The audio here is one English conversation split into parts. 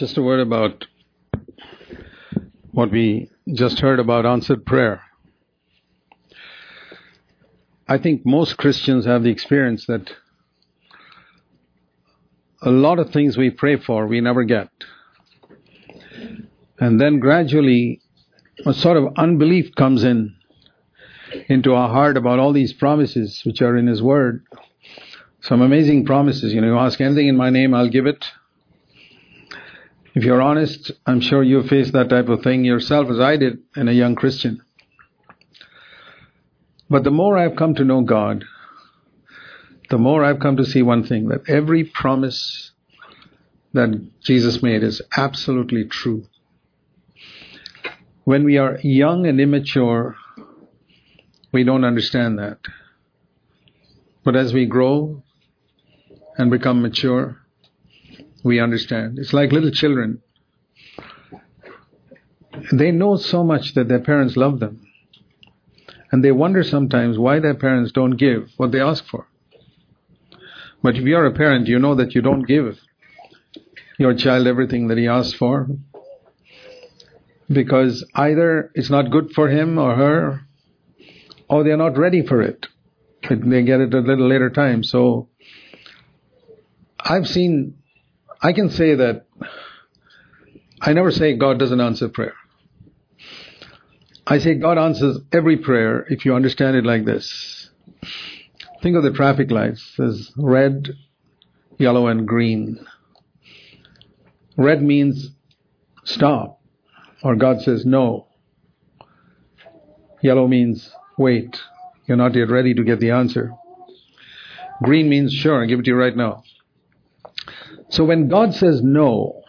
Just a word about what we just heard about answered prayer. I think most Christians have the experience that a lot of things we pray for we never get. And then gradually a sort of unbelief comes in into our heart about all these promises which are in His Word. Some amazing promises. You know, you ask anything in my name, I'll give it. If you're honest, I'm sure you faced that type of thing yourself as I did in a young Christian. But the more I've come to know God, the more I've come to see one thing that every promise that Jesus made is absolutely true. When we are young and immature, we don't understand that. But as we grow and become mature, we understand. It's like little children. They know so much that their parents love them. And they wonder sometimes why their parents don't give what they ask for. But if you're a parent, you know that you don't give your child everything that he asks for because either it's not good for him or her or they're not ready for it. They get it a little later time. So I've seen I can say that I never say God doesn't answer prayer. I say God answers every prayer if you understand it like this. Think of the traffic lights. as red, yellow, and green. Red means stop, or God says no. Yellow means wait. You're not yet ready to get the answer. Green means sure, I'll give it to you right now. So when God says no,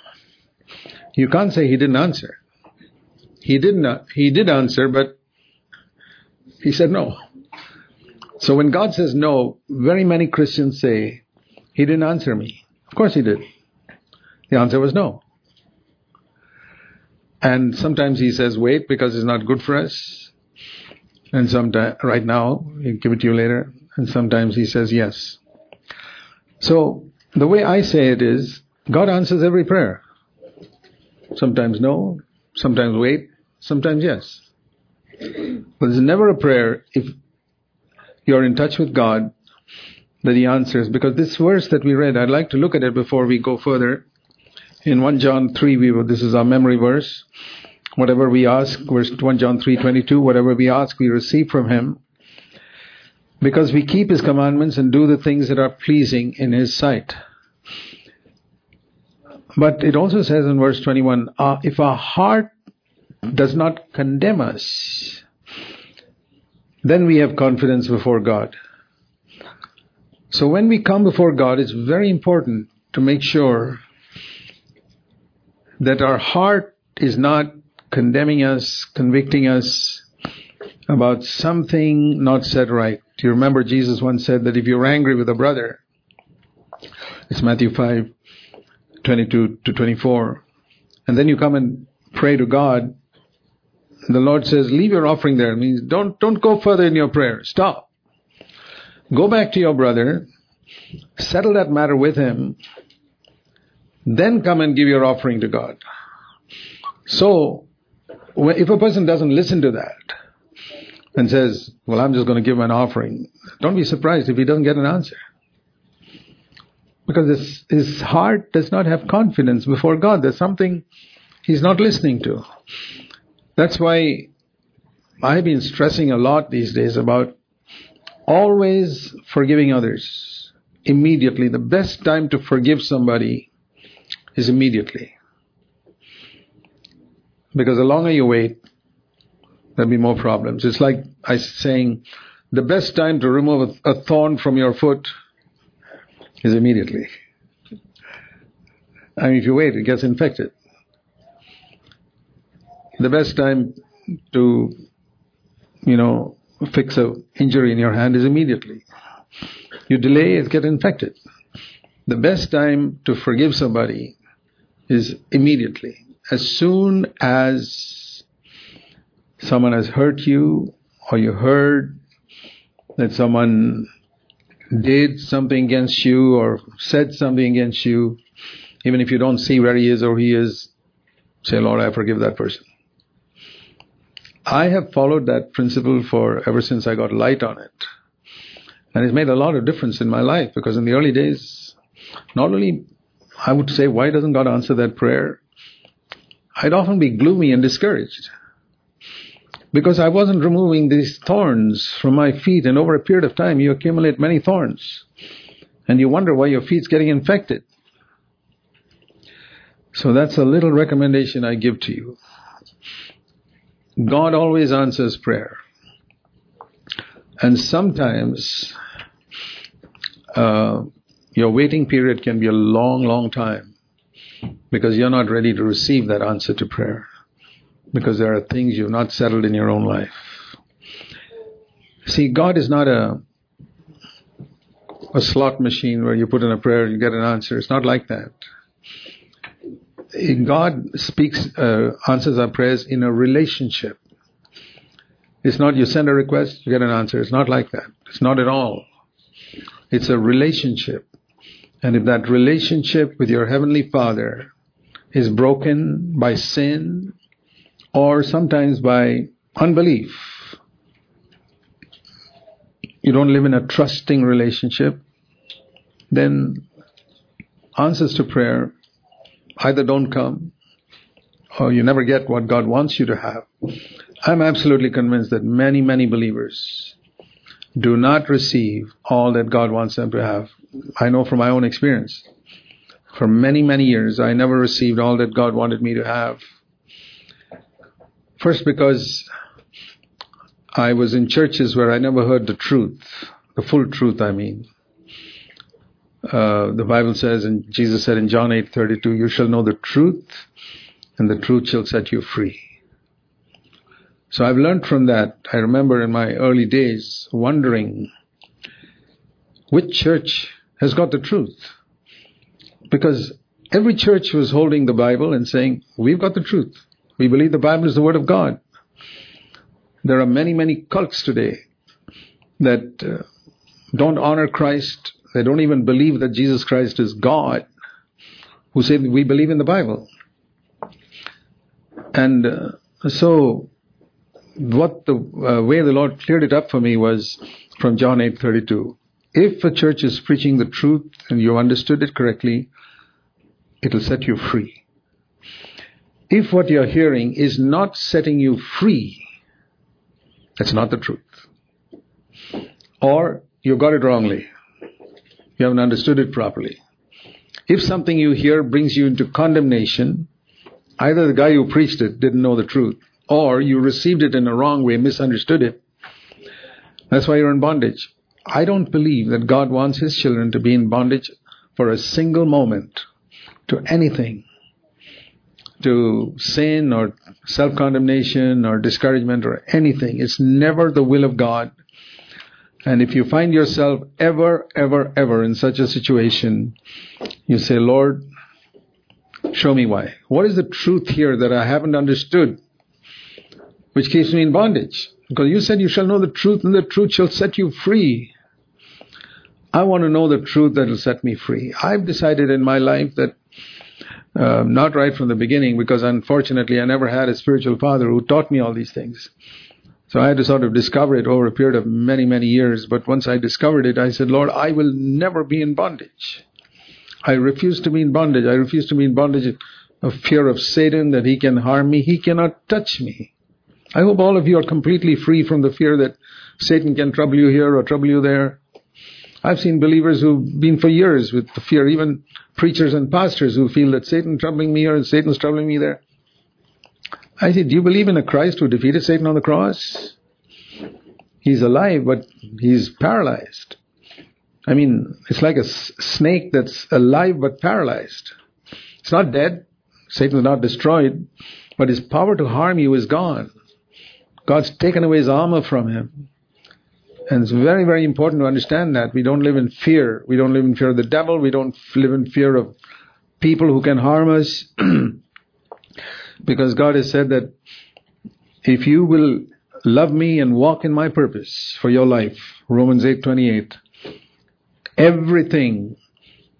you can't say He didn't answer. He did not. He did answer, but He said no. So when God says no, very many Christians say, He didn't answer me. Of course He did. The answer was no. And sometimes He says wait because it's not good for us. And sometimes, right now, He'll give it to you later. And sometimes He says yes. So the way I say it is, God answers every prayer. Sometimes no, sometimes wait, sometimes yes. But there's never a prayer if you're in touch with God that He answers. Because this verse that we read, I'd like to look at it before we go further. In 1 John 3, we, this is our memory verse. Whatever we ask, verse 1 John 3, 22, whatever we ask, we receive from Him because we keep His commandments and do the things that are pleasing in His sight. But it also says in verse 21 uh, if our heart does not condemn us, then we have confidence before God. So when we come before God, it's very important to make sure that our heart is not condemning us, convicting us about something not said right. Do you remember Jesus once said that if you're angry with a brother, it's Matthew 5, 22 to 24, and then you come and pray to God, the Lord says, leave your offering there. It means don't, don't go further in your prayer. Stop. Go back to your brother, settle that matter with him, then come and give your offering to God. So, if a person doesn't listen to that, and says, Well, I'm just going to give an offering, don't be surprised if he doesn't get an answer. Because his, his heart does not have confidence before God. There's something he's not listening to. That's why I've been stressing a lot these days about always forgiving others immediately. The best time to forgive somebody is immediately. Because the longer you wait, there'll be more problems. It's like I saying the best time to remove a, thorn from your foot is immediately. I mean, if you wait, it gets infected. The best time to, you know, fix a injury in your hand is immediately. You delay, it gets infected. The best time to forgive somebody is immediately. As soon as someone has hurt you or you heard that someone did something against you or said something against you, Even if you don't see where he is or he is, say, Lord, I forgive that person. I have followed that principle for ever since I got light on it. And it's made a lot of difference in my life because in the early days, not only I would say, why doesn't God answer that prayer? I'd often be gloomy and discouraged because I wasn't removing these thorns from my feet, and over a period of time, you accumulate many thorns, and you wonder why your feet's getting infected. So that's a little recommendation I give to you. God always answers prayer. And sometimes uh, your waiting period can be a long, long time because you're not ready to receive that answer to prayer because there are things you've not settled in your own life. See, God is not a a slot machine where you put in a prayer and you get an answer. It's not like that. God speaks, uh, answers our prayers in a relationship. It's not you send a request, you get an answer. It's not like that. It's not at all. It's a relationship. And if that relationship with your Heavenly Father is broken by sin or sometimes by unbelief, you don't live in a trusting relationship, then answers to prayer either don't come or you never get what God wants you to have. I'm absolutely convinced that many, many believers do not receive all that God wants them to have. I know from my own experience. For many, many years, I never received all that God wanted me to have. First, because I was in churches where I never heard the truth, the full truth, I mean. Uh, the Bible says, and Jesus said in John 8:32, "You shall know the truth, and the truth shall set you free." So I've learned from that. I remember in my early days wondering which church has got the truth, because every church was holding the Bible and saying, "We've got the truth. We believe the Bible is the Word of God." There are many, many cults today that uh, don't honor Christ they don't even believe that Jesus Christ is God, who say we believe in the Bible. And uh, so, what the uh, way the Lord cleared it up for me was from John 8:32. If a church is preaching the truth and you understood it correctly, it'll set you free. If what you're hearing is not setting you free, that's not the truth. Or you got it wrongly. You haven't understood it properly. If something you hear brings you into condemnation, either the guy who preached it didn't know the truth, or you received it in a wrong way, misunderstood it. That's why you're in bondage. I don't believe that God wants His children to be in bondage for a single moment to anything, to sin or self condemnation or discouragement or anything. It's never the will of God and if you find yourself ever, ever, ever in such a situation, you say, Lord, show me why. What is the truth here that I haven't understood, which keeps me in bondage? Because you said you shall know the truth and the truth shall set you free. I want to know the truth that will set me free. I've decided in my life that uh, not right from the beginning because unfortunately I never had a spiritual father who taught me all these things. So I had to sort of discover it over a period of many, many years. But once I discovered it, I said, Lord, I will never be in bondage. I refuse to be in bondage. I refuse to be in bondage of fear of Satan that he can harm me. He cannot touch me. I hope all of you are completely free from the fear that Satan can trouble you here or trouble you there. I've seen believers who've been for years with the fear, even preachers and pastors who feel that Satan's troubling me or Satan's troubling me there. I say, Do you believe in a Christ who defeated Satan on the cross? He's alive, but he's paralyzed. I mean, it's like a s- snake that's alive but paralyzed. It's not dead. Satan's not destroyed, but his power to harm you is gone. God's taken away his armor from him. And it's very, very important to understand that. We don't live in fear. We don't live in fear of the devil. We don't live in fear of people who can harm us. Because God has said that if you will love me and walk in my purpose for your life, Romans 8:28, everything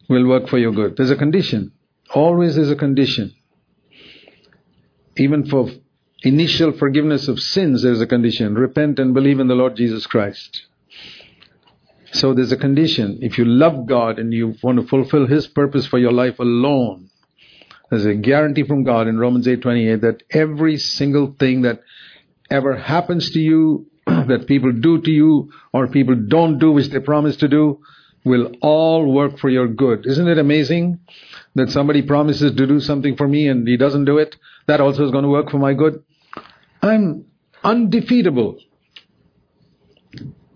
will work for your good. There's a condition. always there's a condition. Even for initial forgiveness of sins, there's a condition. Repent and believe in the Lord Jesus Christ. So there's a condition. If you love God and you want to fulfill His purpose for your life alone, there's a guarantee from God in Romans 8:28 that every single thing that ever happens to you, that people do to you, or people don't do which they promise to do, will all work for your good. Isn't it amazing that somebody promises to do something for me and he doesn't do it? That also is going to work for my good. I'm undefeatable.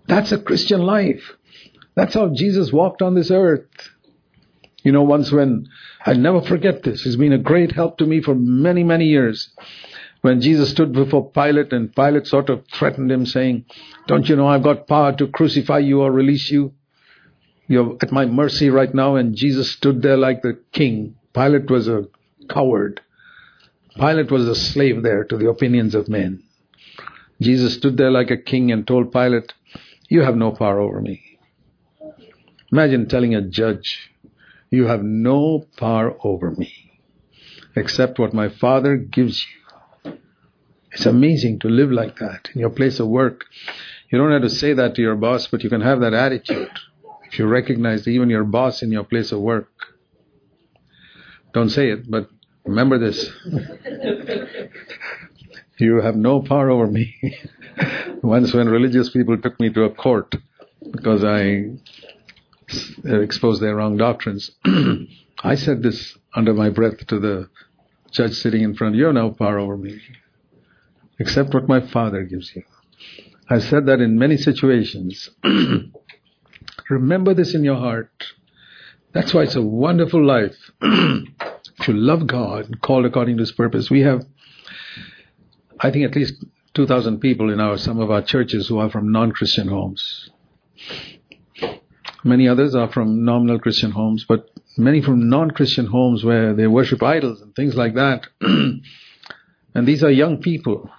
That's a Christian life. That's how Jesus walked on this earth. You know, once when, I never forget this, it's been a great help to me for many, many years. When Jesus stood before Pilate and Pilate sort of threatened him saying, don't you know I've got power to crucify you or release you? You're at my mercy right now. And Jesus stood there like the king. Pilate was a coward. Pilate was a slave there to the opinions of men. Jesus stood there like a king and told Pilate, You have no power over me. Imagine telling a judge, You have no power over me except what my Father gives you. It's amazing to live like that in your place of work. You don't have to say that to your boss, but you can have that attitude if you recognize even your boss in your place of work. Don't say it, but remember this. you have no power over me. Once, when religious people took me to a court because I exposed their wrong doctrines, I said this under my breath to the judge sitting in front. You have no power over me, except what my Father gives you. I said that in many situations. Remember this in your heart. That's why it's a wonderful life. you love God, called according to His purpose, we have, I think, at least 2,000 people in our some of our churches who are from non-Christian homes. Many others are from nominal Christian homes, but many from non-Christian homes where they worship idols and things like that. and these are young people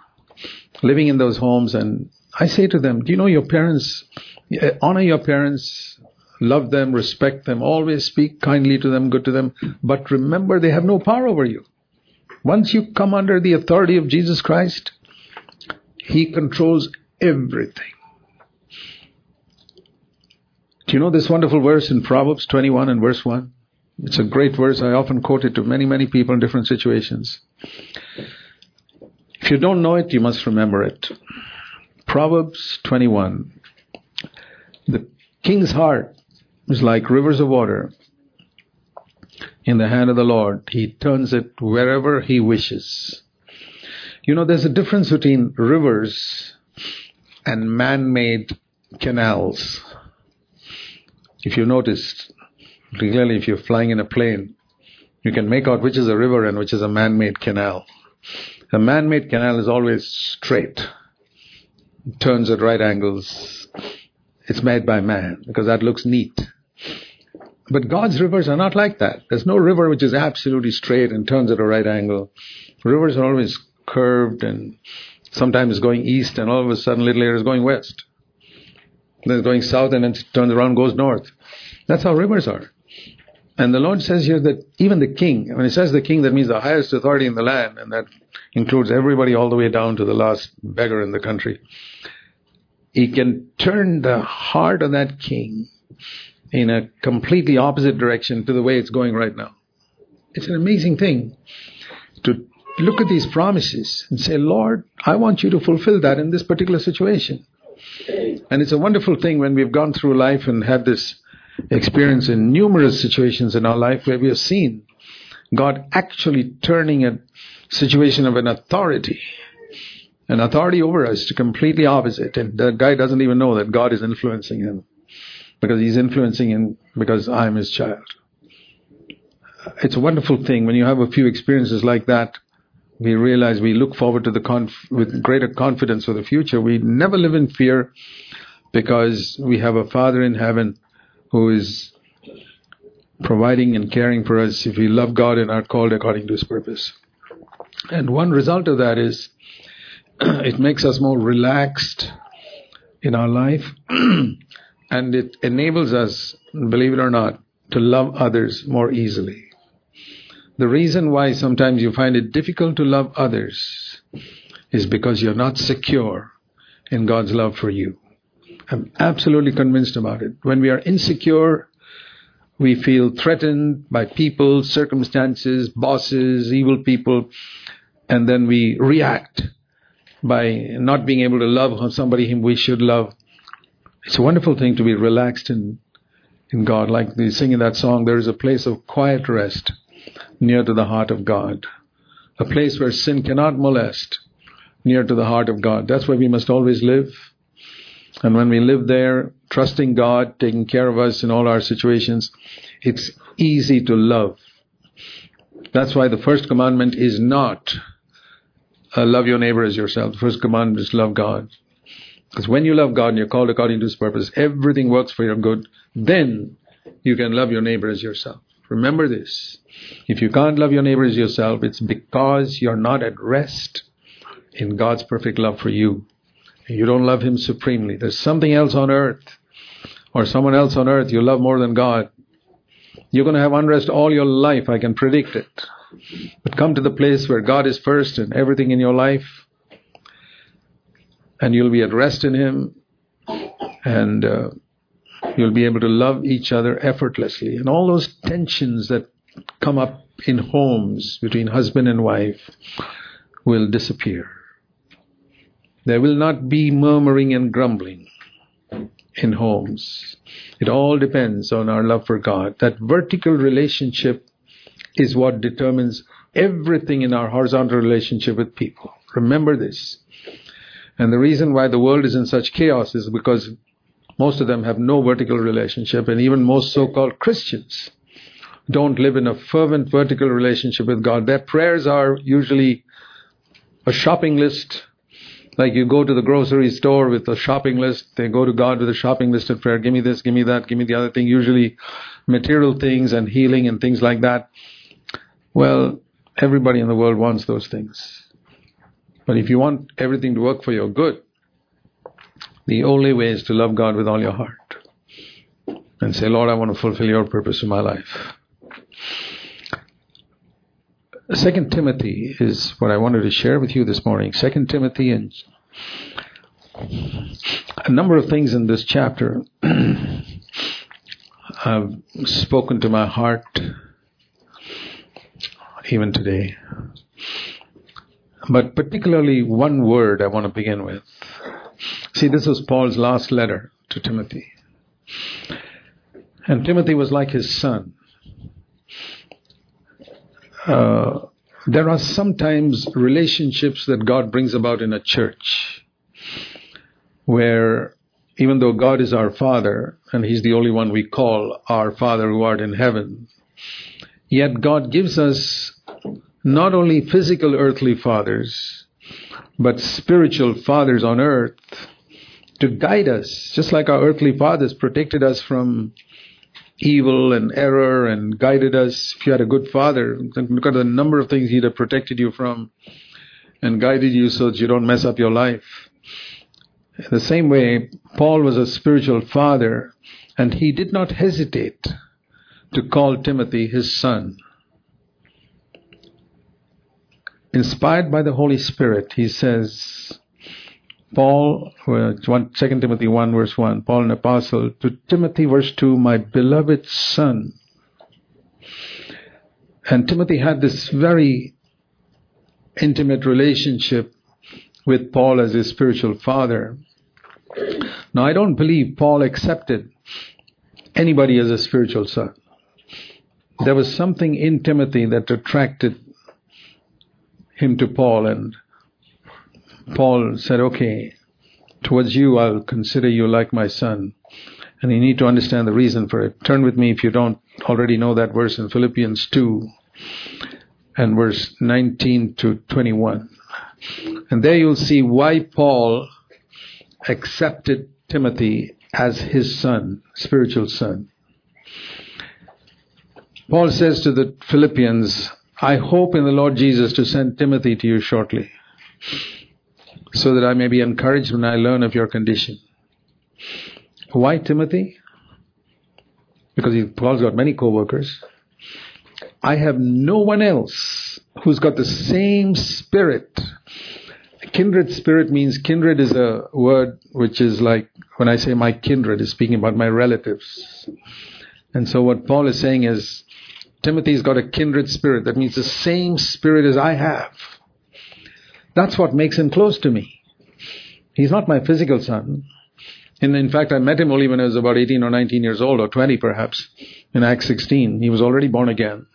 living in those homes. And I say to them, do you know your parents, eh, honor your parents, love them, respect them, always speak kindly to them, good to them, but remember they have no power over you. Once you come under the authority of Jesus Christ, He controls everything. Do you know this wonderful verse in Proverbs 21 and verse 1? It's a great verse. I often quote it to many, many people in different situations. If you don't know it, you must remember it. Proverbs 21. The king's heart is like rivers of water in the hand of the Lord. He turns it wherever he wishes. You know, there's a difference between rivers and man-made canals. If you noticed, particularly if you're flying in a plane, you can make out which is a river and which is a man-made canal. A man-made canal is always straight, it turns at right angles. It's made by man because that looks neat. But God's rivers are not like that. There's no river which is absolutely straight and turns at a right angle. Rivers are always curved and sometimes going east and all of a sudden little later is going west. Then it's going south and then turns around goes north. That's how rivers are. And the Lord says here that even the king, when he says the king, that means the highest authority in the land, and that includes everybody all the way down to the last beggar in the country. He can turn the heart of that king in a completely opposite direction to the way it's going right now. It's an amazing thing to look at these promises and say, Lord, I want you to fulfill that in this particular situation. And it's a wonderful thing when we've gone through life and had this experience in numerous situations in our life where we have seen God actually turning a situation of an authority, an authority over us to completely opposite. And the guy doesn't even know that God is influencing him because he's influencing him because I'm his child. It's a wonderful thing when you have a few experiences like that. We realize we look forward to the conf- with greater confidence for the future. We never live in fear because we have a Father in heaven who is providing and caring for us if we love God and are called according to His purpose. And one result of that is it makes us more relaxed in our life and it enables us, believe it or not, to love others more easily. the reason why sometimes you find it difficult to love others is because you're not secure in God's love for you. I'm absolutely convinced about it. When we are insecure, we feel threatened by people, circumstances, bosses, evil people, and then we react by not being able to love somebody whom we should love. It's a wonderful thing to be relaxed in, in God. Like they sing in that song, there is a place of quiet rest near to the heart of God. A place where sin cannot molest, near to the heart of God. That's where we must always live. And when we live there, trusting God, taking care of us in all our situations, it's easy to love. That's why the first commandment is not uh, love your neighbor as yourself. The first commandment is love God. Because when you love God and you're called according to His purpose, everything works for your good. Then you can love your neighbor as yourself. Remember this. If you can't love your neighbor as yourself, it's because you're not at rest in God's perfect love for you. You don't love Him supremely. There's something else on earth or someone else on earth you love more than God. You're going to have unrest all your life. I can predict it. But come to the place where God is first in everything in your life, and you'll be at rest in Him, and uh, you'll be able to love each other effortlessly. And all those tensions that come up in homes between husband and wife will disappear. There will not be murmuring and grumbling in homes. It all depends on our love for God. That vertical relationship is what determines everything in our horizontal relationship with people. Remember this. And the reason why the world is in such chaos is because most of them have no vertical relationship, and even most so called Christians don't live in a fervent vertical relationship with God. Their prayers are usually a shopping list like you go to the grocery store with a shopping list, they go to God with a shopping list of prayer. Give me this, give me that, give me the other thing. Usually material things and healing and things like that. Well, everybody in the world wants those things. But if you want everything to work for your good, the only way is to love God with all your heart. And say, Lord, I want to fulfill your purpose in my life. Second Timothy is what I wanted to share with you this morning. Second Timothy and a number of things in this chapter have spoken to my heart even today. But particularly one word I want to begin with. See, this was Paul's last letter to Timothy. And Timothy was like his son. Uh, there are sometimes relationships that God brings about in a church where even though God is our Father and He's the only one we call our Father who art in heaven, yet God gives us not only physical earthly fathers, but spiritual fathers on earth to guide us, just like our earthly fathers protected us from evil and error and guided us. If you had a good father, look at the number of things he'd have protected you from and guided you so that you don't mess up your life. In the same way, Paul was a spiritual father and he did not hesitate to call Timothy his son. Inspired by the Holy Spirit, he says, Paul, uh, 2 Timothy 1 verse 1, Paul an apostle, to Timothy verse 2, my beloved son. And Timothy had this very intimate relationship with Paul as his spiritual father. Now, I don't believe Paul accepted anybody as a spiritual son. There was something in Timothy that attracted him to Paul, and Paul said, Okay, towards you I'll consider you like my son. And you need to understand the reason for it. Turn with me if you don't already know that verse in Philippians 2 and verse 19 to 21. And there you'll see why Paul accepted Timothy as his son, spiritual son. Paul says to the Philippians, I hope in the Lord Jesus to send Timothy to you shortly so that I may be encouraged when I learn of your condition. Why Timothy? Because Paul's got many co-workers. I have no one else who's got the same spirit. Kindred spirit means kindred is a word which is like when I say my kindred is speaking about my relatives. And so what Paul is saying is Timothy's got a kindred spirit. That means the same spirit as I have. That's what makes him close to me. He's not my physical son. And in fact, I met him only when I was about 18 or 19 years old, or 20 perhaps, in Acts 16. He was already born again.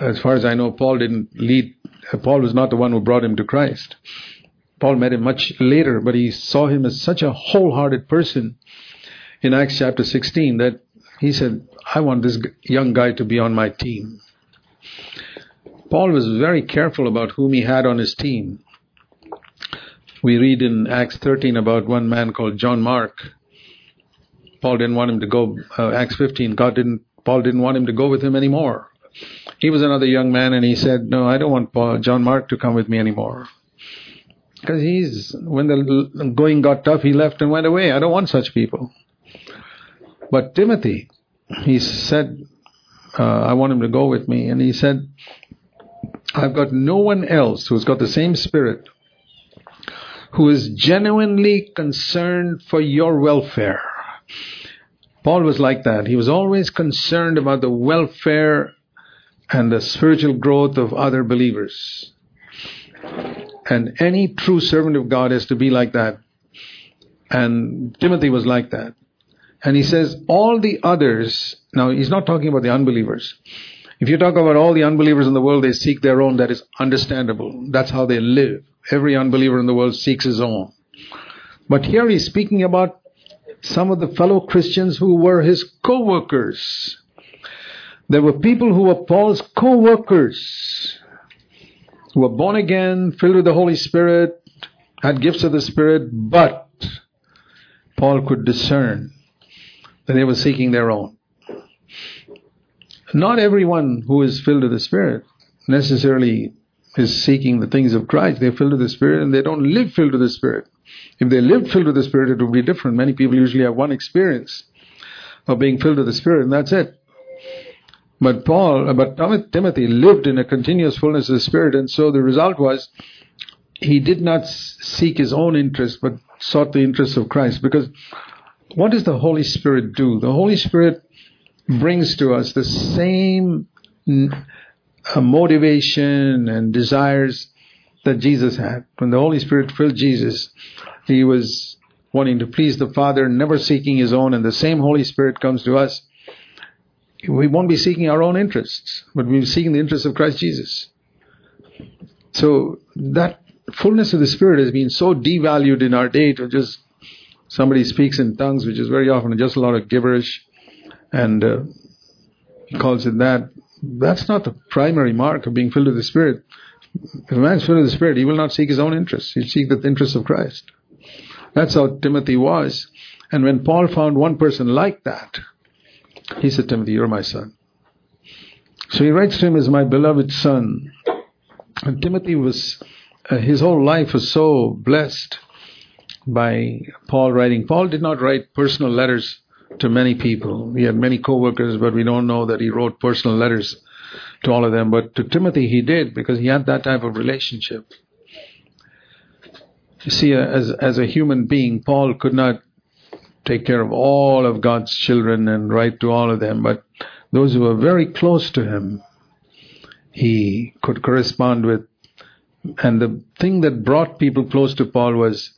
As far as I know, Paul didn't lead, Paul was not the one who brought him to Christ. Paul met him much later, but he saw him as such a wholehearted person in Acts chapter 16 that he said, I want this young guy to be on my team. Paul was very careful about whom he had on his team. We read in Acts 13 about one man called John Mark. Paul didn't want him to go, uh, Acts 15, God didn't, Paul didn't want him to go with him anymore. He was another young man and he said, no, I don't want Paul, John Mark to come with me anymore. Because he's, when the going got tough, he left and went away. I don't want such people. But Timothy, he said, uh, I want him to go with me. And he said, I've got no one else who's got the same spirit, who is genuinely concerned for your welfare. Paul was like that. He was always concerned about the welfare and the spiritual growth of other believers. And any true servant of God is to be like that. And Timothy was like that. And he says, all the others, now he's not talking about the unbelievers. If you talk about all the unbelievers in the world, they seek their own, that is understandable. That's how they live. Every unbeliever in the world seeks his own. But here he's speaking about some of the fellow Christians who were his co-workers. There were people who were Paul's co-workers, who were born again, filled with the Holy Spirit, had gifts of the Spirit, but Paul could discern they were seeking their own. Not everyone who is filled with the Spirit necessarily is seeking the things of Christ. They're filled with the Spirit and they don't live filled with the Spirit. If they lived filled with the Spirit, it would be different. Many people usually have one experience of being filled with the Spirit and that's it. But Paul, uh, but Timothy lived in a continuous fullness of the Spirit and so the result was he did not seek his own interest but sought the interests of Christ because what does the Holy Spirit do? The Holy Spirit brings to us the same uh, motivation and desires that Jesus had. When the Holy Spirit filled Jesus, he was wanting to please the Father, never seeking his own, and the same Holy Spirit comes to us. We won't be seeking our own interests, but we'll be seeking the interests of Christ Jesus. So that fullness of the Spirit has been so devalued in our day to just somebody speaks in tongues, which is very often just a lot of gibberish, and uh, he calls it that. That's not the primary mark of being filled with the Spirit. If a man's filled with the Spirit, he will not seek his own interests. He'll seek the interests of Christ. That's how Timothy was. And when Paul found one person like that, he said, Timothy, you're my son. So he writes to him as my beloved son. And Timothy was, uh, his whole life was so blessed by Paul writing. Paul did not write personal letters to many people. He had many co-workers, but we don't know that he wrote personal letters to all of them. But to Timothy he did because he had that type of relationship. You see, uh, as, as a human being, Paul could not take care of all of God's children and write to all of them, but those who were very close to him, he could correspond with. And the thing that brought people close to Paul was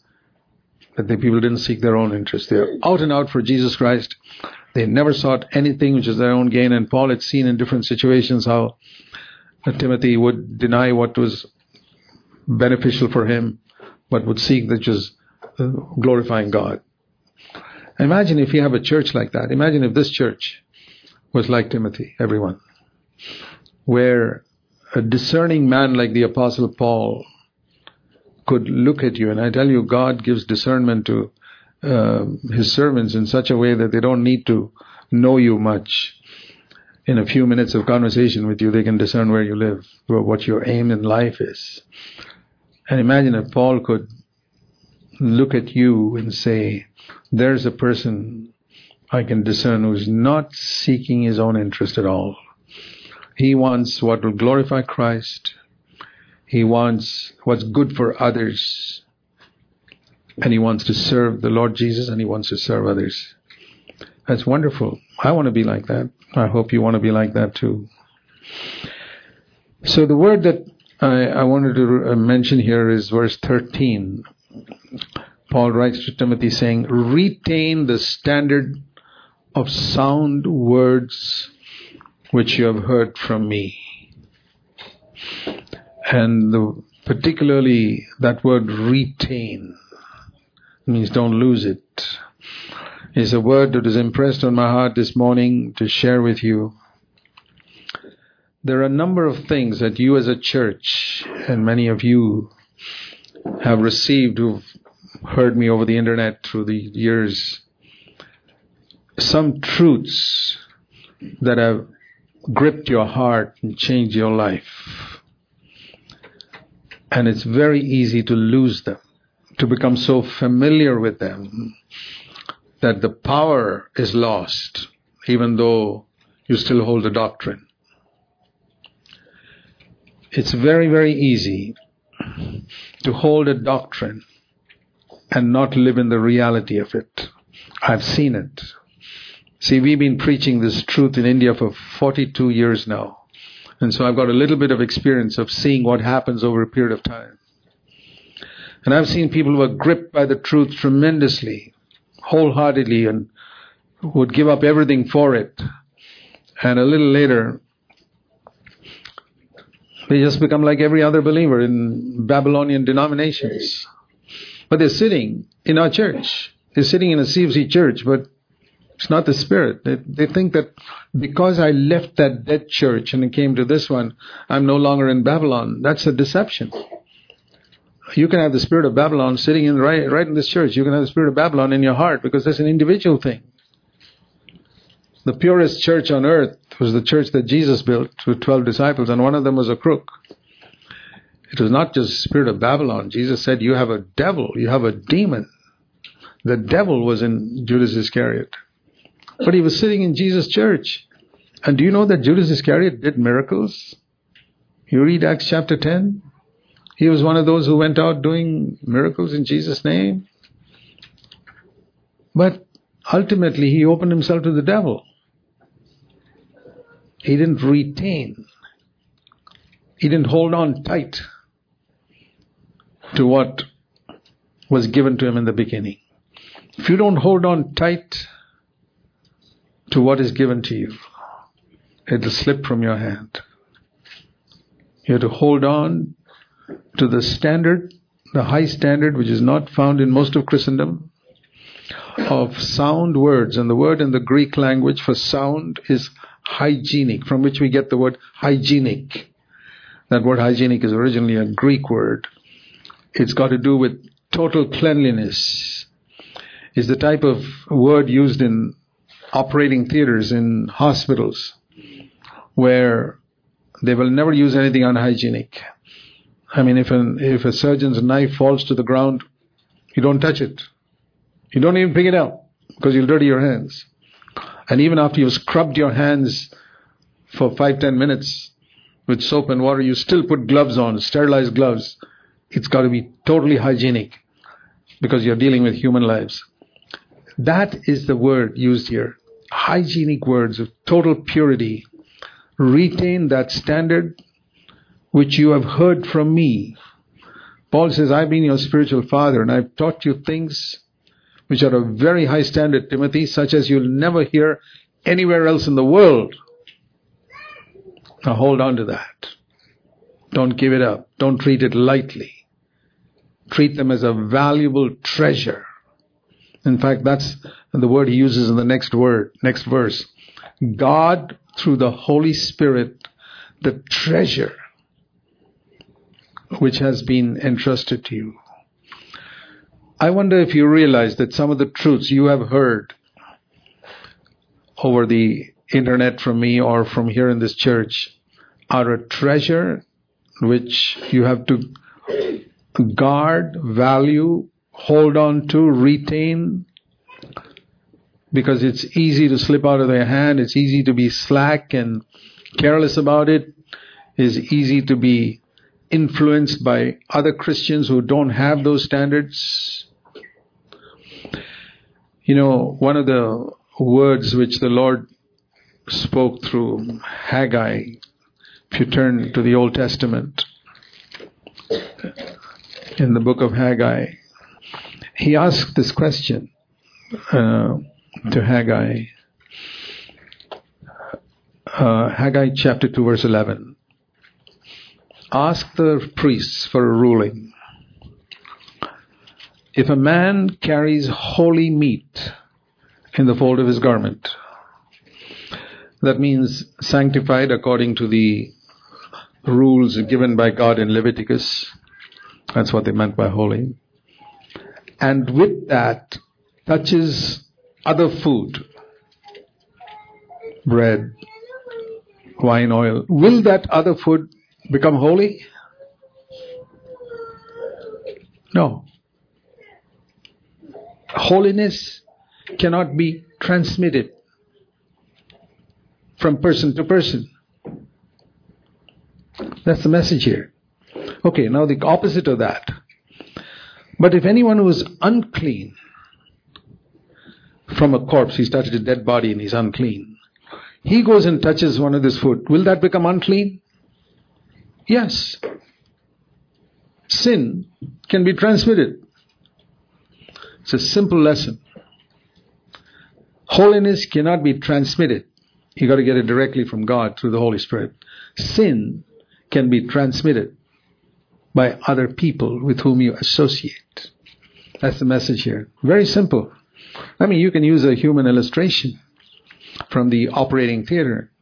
that the people didn't seek their own interest. They're out and out for Jesus Christ. They never sought anything which is their own gain. And Paul had seen in different situations how Timothy would deny what was beneficial for him, but would seek that just uh, glorifying God. Imagine if you have a church like that. Imagine if this church was like Timothy, everyone, where a discerning man like the Apostle Paul could look at you. And I tell you, God gives discernment to uh, His servants in such a way that they don't need to know you much. In a few minutes of conversation with you, they can discern where you live, what your aim in life is. And imagine if Paul could look at you and say, there's a person I can discern who's not seeking his own interest at all. He wants what will glorify Christ. He wants what's good for others. And he wants to serve the Lord Jesus and he wants to serve others. That's wonderful. I want to be like that. I hope you want to be like that too. So the word that I, I wanted to uh, mention here is verse 13. Paul writes to Timothy saying, retain the standard of sound words which you have heard from me. And the, particularly that word retain means don't lose it. Is a word that is impressed on my heart this morning to share with you. There are a number of things that you as a church and many of you have received who've heard me over the internet through the years. Some truths that have gripped your heart and changed your life. And it's very easy to lose them, to become so familiar with them that the power is lost, even though you still hold the doctrine. It's very, very easy to hold a doctrine and not live in the reality of it. I've seen it. See, we've been preaching this truth in India for 42 years now. And so I've got a little bit of experience of seeing what happens over a period of time. And I've seen people who are gripped by the truth tremendously, wholeheartedly, and would give up everything for it. And a little later, they just become like every other believer in Babylonian denominations. But they're sitting in our church. They're sitting in a CFC church, but it's not the spirit. They, they think that because I left that dead church and came to this one, I'm no longer in Babylon. That's a deception. You can have the spirit of Babylon sitting in right, right in this church. You can have the spirit of Babylon in your heart because that's an individual thing. The purest church on earth was the church that Jesus built with 12 disciples, and one of them was a crook. It was not just spirit of Babylon. Jesus said, You have a devil, you have a demon. The devil was in Judas Iscariot. But he was sitting in Jesus' church. And do you know that Judas Iscariot did miracles? You read Acts chapter 10. He was one of those who went out doing miracles in Jesus' name. But ultimately, he opened himself to the devil. He didn't retain, he didn't hold on tight to what was given to him in the beginning. If you don't hold on tight to what is given to you, it'll slip from your hand. You have to hold on to the standard, the high standard, which is not found in most of Christendom, of sound words. And the word in the Greek language for sound is hygienic, from which we get the word hygienic. That word hygienic is originally a Greek word. It's got to do with total cleanliness. Is the type of word used in operating theaters in hospitals where they will never use anything unhygienic. I mean, if an if a surgeon's knife falls to the ground, you don't touch it. You don't even pick it up because you'll dirty your hands. And even after you've scrubbed your hands for five, ten minutes with soap and water, you still put gloves on, sterilized gloves. It's got to be totally hygienic because you're dealing with human lives. That is the word used here. Hygienic words of total purity. Retain that standard which you have heard from me. Paul says, I've been your spiritual father and I've taught you things which are of very high standard, Timothy, such as you'll never hear anywhere else in the world. Now hold on to that. Don't give it up. Don't treat it lightly. Treat them as a valuable treasure. In fact, that's the word he uses in the next word, next verse. God, through the Holy Spirit, the treasure which has been entrusted to you. I wonder if you realize that some of the truths you have heard over the internet from me or from here in this church are a treasure which you have to guard, value, hold on to, retain, because it's easy to slip out of their hand, it's easy to be slack and careless about it, it, is easy to be influenced by other Christians who don't have those standards. You know, one of the words which the Lord spoke through Haggai, if you turn to the Old Testament, in the book of Haggai, he asked this question uh, to Haggai. Uh, Haggai chapter 2 verse 11. Ask the priests for a ruling. If a man carries holy meat in the fold of his garment, that means sanctified according to the rules given by God in Leviticus. That's what they meant by holy. And with that touches other food, bread, wine, oil. Will that other food become holy? No. Holiness cannot be transmitted from person to person. That's the message here. Okay, now the opposite of that. But if anyone who is unclean from a corpse, he's touched a dead body and he's unclean, he goes and touches one of this food, will that become unclean? Yes. Sin can be transmitted. It's a simple lesson. Holiness cannot be transmitted. You got to get it directly from God through the Holy Spirit. Sin can be transmitted by other people with whom you associate. That's the message here. Very simple. I mean, you can use a human illustration from the operating theater.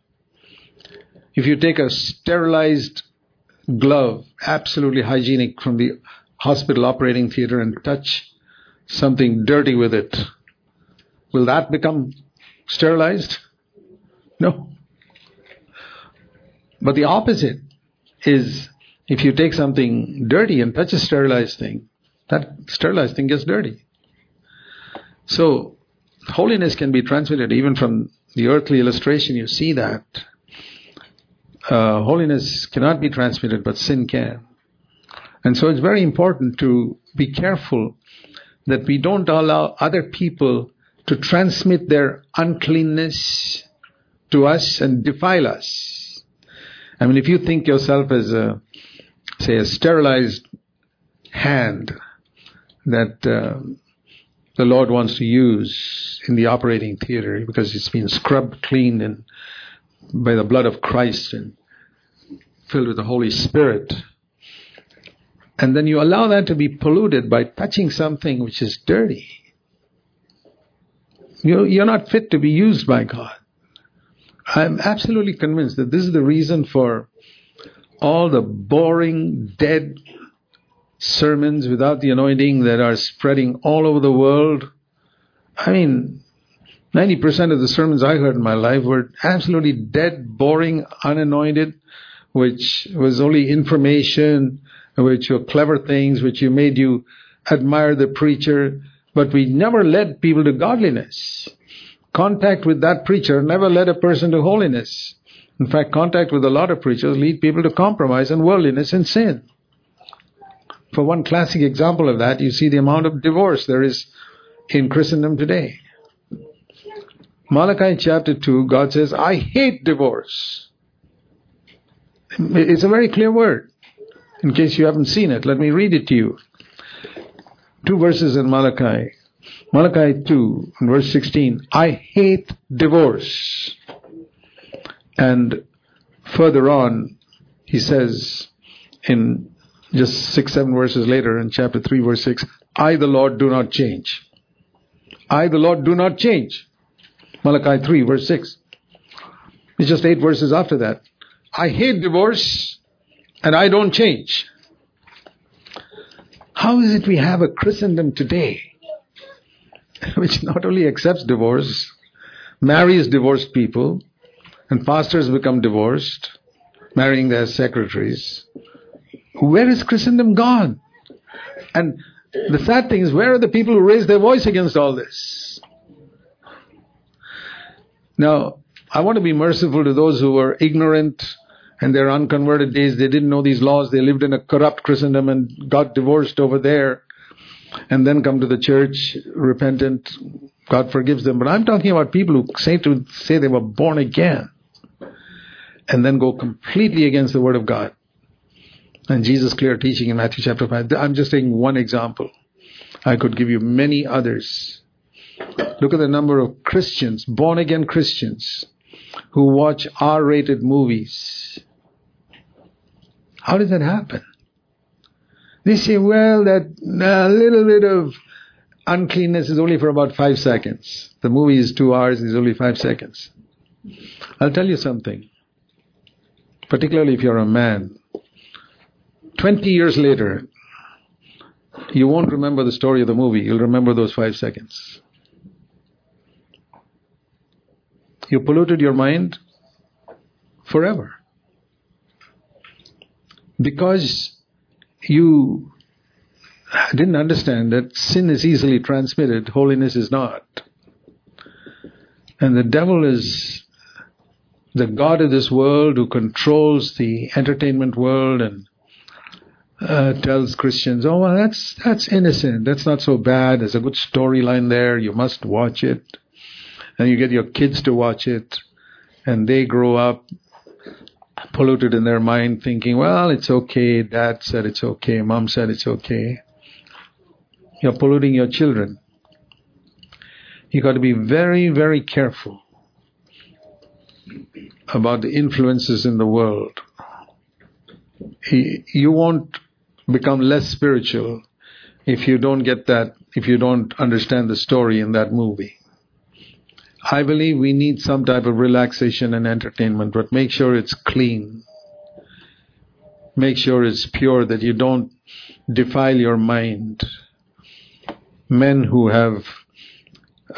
If you take a sterilized glove, absolutely hygienic from the hospital operating theater and touch something dirty with it, will that become sterilized? No. But the opposite is if you take something dirty and touch a sterilized thing, that sterilized thing gets dirty. So, holiness can be transmitted even from the earthly illustration, you see that. Uh, holiness cannot be transmitted, but sin can. And so it's very important to be careful that we don't allow other people to transmit their uncleanness to us and defile us. I mean, if you think yourself as a, say, a sterilized hand that uh, the Lord wants to use in the operating theater because it's been scrubbed clean and by the blood of Christ and filled with the Holy Spirit. And then you allow that to be polluted by touching something which is dirty. You're not fit to be used by God. I'm absolutely convinced that this is the reason for all the boring, dead sermons without the anointing that are spreading all over the world. I mean, 90% of the sermons I heard in my life were absolutely dead, boring, unanointed, which was only information, which were clever things, which you made you admire the preacher, but we never led people to godliness. Contact with that preacher never led a person to holiness. In fact, contact with a lot of preachers lead people to compromise and worldliness and sin. For one classic example of that, you see the amount of divorce there is in Christendom today. Malachi chapter 2, God says, I hate divorce. It's a very clear word. In case you haven't seen it, let me read it to you. Two verses in Malachi. Malachi 2, verse 16. I hate divorce. And further on, he says in just six, seven verses later in chapter 3, verse 6, I, the Lord, do not change. I, the Lord, do not change. Malachi 3, verse 6. It's just eight verses after that. I hate divorce and I don't change. How is it we have a Christendom today which not only accepts divorce, marries divorced people, and pastors become divorced, marrying their secretaries, where is Christendom gone? And the sad thing is, where are the people who raise their voice against all this? Now, I want to be merciful to those who were ignorant and their unconverted days. They didn't know these laws. They lived in a corrupt Christendom and got divorced over there and then come to the church repentant. God forgives them. But I'm talking about people who say to say they were born again and then go completely against the word of God. And Jesus' clear teaching in Matthew chapter 5. I'm just taking one example. I could give you many others. Look at the number of Christians, born again Christians, who watch R rated movies. How does that happen? They say, well, that a little bit of uncleanness is only for about five seconds. The movie is two hours, it's only five seconds. I'll tell you something. Particularly if you're a man. 20 years later, you won't remember the story of the movie. You'll remember those five seconds. You polluted your mind forever. Because you didn't understand that sin is easily transmitted, holiness is not. And the devil is the God of this world who controls the entertainment world and uh, tells Christians, "Oh, well, that's that's innocent. That's not so bad. There's a good storyline there. You must watch it." And you get your kids to watch it, and they grow up polluted in their mind, thinking, "Well, it's okay. Dad said it's okay. Mom said it's okay." You're polluting your children. You got to be very, very careful about the influences in the world. You won't become less spiritual if you don't get that, if you don't understand the story in that movie. I believe we need some type of relaxation and entertainment, but make sure it's clean. Make sure it's pure, that you don't defile your mind men who have